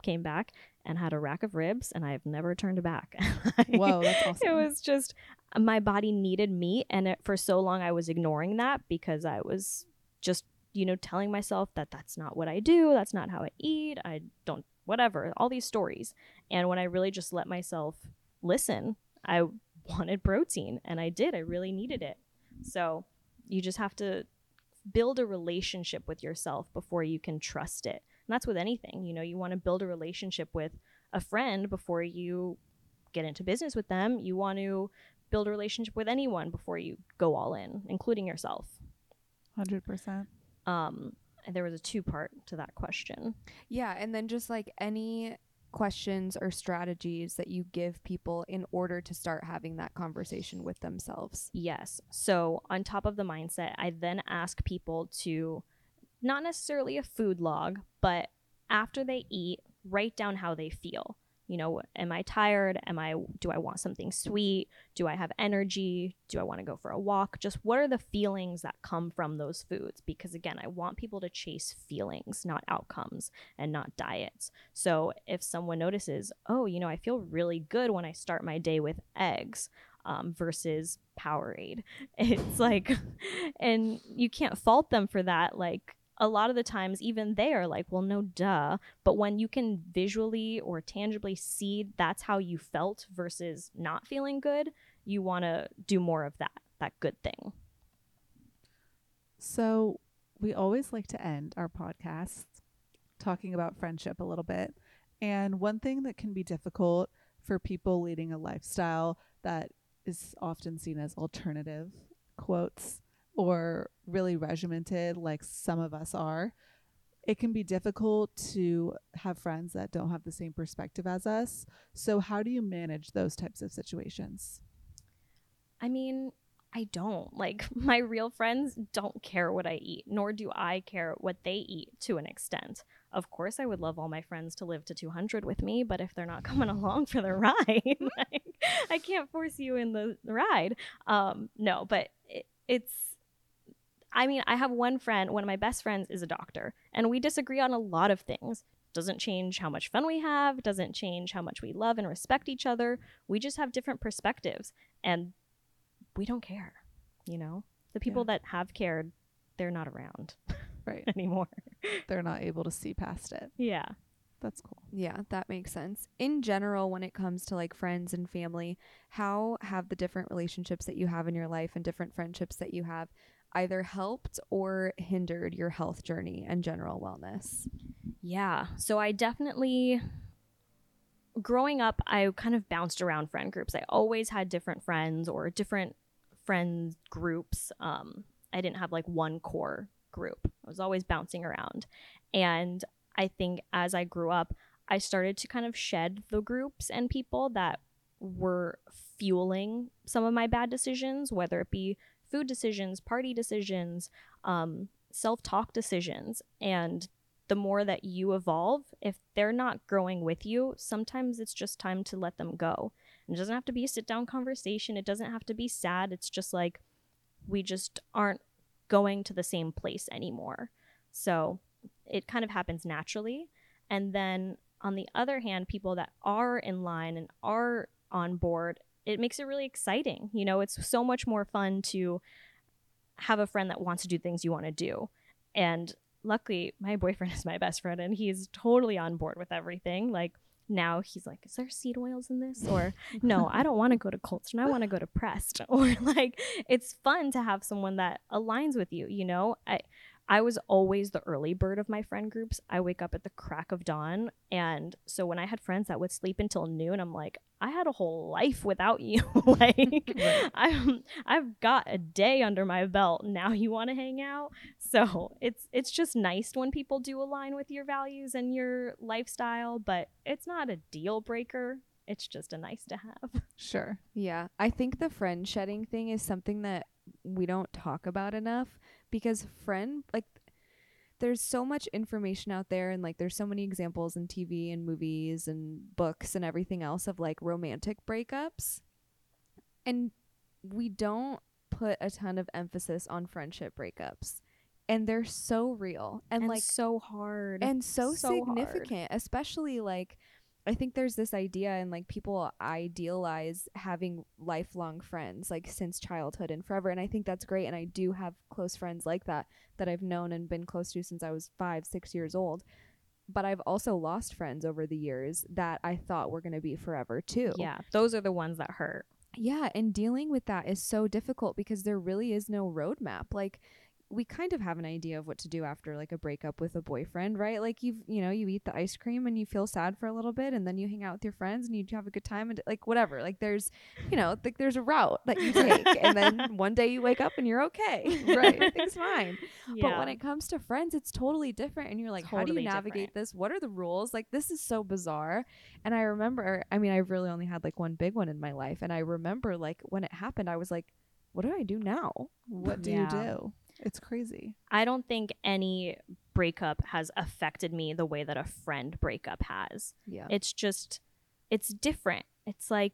came back, and had a rack of ribs, and I've never turned back. Whoa, that's awesome. It was just my body needed meat, and it, for so long I was ignoring that because I was just, you know, telling myself that that's not what I do, that's not how I eat, I don't, whatever, all these stories. And when I really just let myself listen, I wanted protein, and I did. I really needed it. So you just have to build a relationship with yourself before you can trust it. And that's with anything. You know, you want to build a relationship with a friend before you get into business with them. You want to build a relationship with anyone before you go all in, including yourself. 100%. Um, and there was a two part to that question. Yeah, and then just like any questions or strategies that you give people in order to start having that conversation with themselves. Yes. So, on top of the mindset, I then ask people to not necessarily a food log, but after they eat, write down how they feel. You know, am I tired? Am I do I want something sweet? Do I have energy? Do I want to go for a walk? Just what are the feelings that come from those foods? Because again, I want people to chase feelings, not outcomes and not diets. So if someone notices, oh, you know, I feel really good when I start my day with eggs, um, versus Powerade. It's like, and you can't fault them for that. Like, a lot of the times, even they are like, well, no, duh. But when you can visually or tangibly see that's how you felt versus not feeling good, you want to do more of that, that good thing. So, we always like to end our podcast talking about friendship a little bit. And one thing that can be difficult for people leading a lifestyle that is often seen as alternative quotes or really regimented, like some of us are, it can be difficult to have friends that don't have the same perspective as us. So, how do you manage those types of situations? I mean, I don't. Like, my real friends don't care what I eat, nor do I care what they eat to an extent. Of course, I would love all my friends to live to 200 with me, but if they're not coming along for the ride, like, I can't force you in the ride. Um, no, but it, it's, I mean, I have one friend, one of my best friends is a doctor, and we disagree on a lot of things. Doesn't change how much fun we have, doesn't change how much we love and respect each other. We just have different perspectives, and we don't care, you know? The people that have cared, they're not around Right. anymore. They're not able to see past it. Yeah. That's cool. Yeah, that makes sense. In general, when it comes to like friends and family, how have the different relationships that you have in your life and different friendships that you have either helped or hindered your health journey and general wellness? Yeah. So I definitely growing up I kind of bounced around friend groups. I always had different friends or different friend groups. Um I didn't have like one core group. I was always bouncing around. And I think as I grew up, I started to kind of shed the groups and people that were fueling some of my bad decisions, whether it be food decisions, party decisions, um, self talk decisions. And the more that you evolve, if they're not growing with you, sometimes it's just time to let them go. And it doesn't have to be a sit down conversation, it doesn't have to be sad. It's just like we just aren't going to the same place anymore. So it kind of happens naturally. And then on the other hand, people that are in line and are on board, it makes it really exciting. You know, it's so much more fun to have a friend that wants to do things you want to do. And luckily, my boyfriend is my best friend and he's totally on board with everything. Like, now he's like, is there seed oils in this? Or no, I don't want to go to Cold Stone. I want to go to Pressed. Or like, it's fun to have someone that aligns with you. You know, I I was always the early bird of my friend groups. I wake up at the crack of dawn, and so when I had friends that would sleep until noon, I'm like, I had a whole life without you. like, I'm I've got a day under my belt. Now you want to hang out? So it's it's just nice when people do align with your values and your lifestyle, but it's not a deal breaker. It's just a nice to have. Sure. Yeah, I think the friend shedding thing is something that we don't talk about enough because friend like there's so much information out there and like there's so many examples in TV and movies and books and everything else of like romantic breakups. And we don't put a ton of emphasis on friendship breakups. And they're so real and, like so hard and so, so hard. significant especially like i think there's this idea and like people idealize having lifelong friends like since childhood and forever and i think that's great and i do have close friends like that that i've known and been close to since i was five six years old but i've also lost friends over the years that i thought were going to be forever too Yeah, those are the ones that hurt. yeah, and dealing with that is so difficult because there really is no roadmap. Like we kind of have an idea of what to do after like a breakup with a boyfriend, right? Like you've, you know, you eat the ice cream and you feel sad for a little bit and then you hang out with your friends and you have a good time and like whatever. Like there's, you know, like there's a route that you take and then one day you wake up and you're okay. Right? Everything's fine. But when it comes to friends, it's totally different. And you're like, how do you navigate different. this? What are the rules? Like, this is so bizarre. And I remember, I mean, I've really only had like one big one in my life. And I remember, like, when it happened, I was like, what do I do now? What do Yeah. you do? It's crazy. I don't think any breakup has affected me the way that a friend breakup has. Yeah. It's just, it's different. It's like,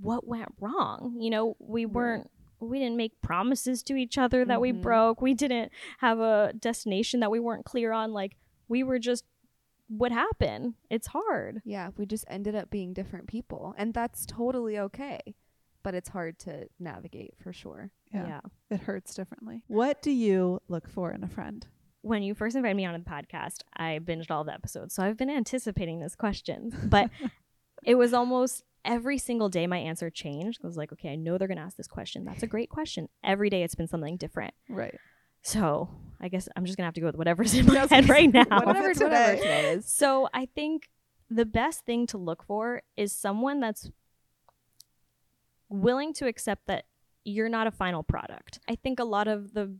what went wrong? You know, we weren't, we didn't make promises to each other that we Mhm. broke. We didn't have a destination that we weren't clear on. Like, we were just, what happened? It's hard. yeah. We just ended up being different people. And that's totally okay. But it's hard to navigate for sure. Yeah. It hurts differently. What do you look for in a friend? when you first invited me on the podcast, I binged all the episodes. So I've been anticipating this question, but it was almost every single day my answer changed. I was like, okay, I know they're going to ask this question. That's a great question. Every day it's been something different. Right. So I guess I'm just gonna have to go with whatever's in my Yes, head right now. whatever, today. whatever today is. So I think the best thing to look for is someone that's willing to accept that you're not a final product. I think a lot of the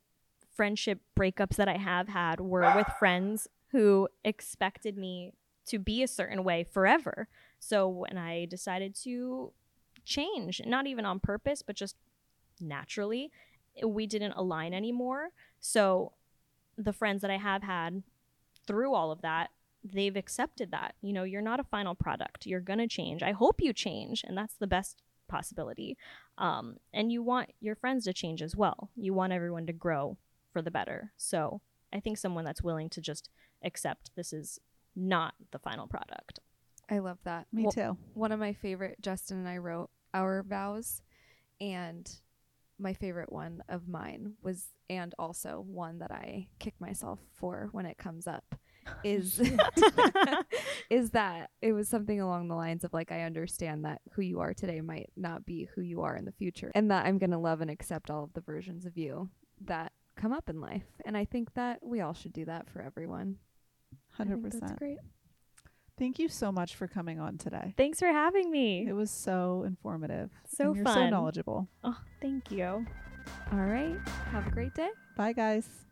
friendship breakups that I have had were with friends who expected me to be a certain way forever. So when I decided to change, not even on purpose, but just naturally, we didn't align anymore. So the friends that I have had through all of that they've accepted that. You know, you're not a final product. You're going to change. I hope you change, and that's the best possibility. Um, and you want your friends to change as well. You want everyone to grow for the better. So I think someone that's willing to just accept this is not the final product. I love that. Me Well, too. One of my favorite, Justin and I wrote our vows, and my favorite one of mine was, and also one that I kick myself for when it comes up, is is that it was something along the lines of like I understand that who you are today might not be who you are in the future, and that I'm gonna love and accept all of the versions of you that come up in life, and I think that we all should do that for everyone. 100%. That's great. Thank you so much for coming on today. Thanks for having me. It was so informative. So and you're so knowledgeable. Oh, thank you. All right. Have a great day. Bye, guys.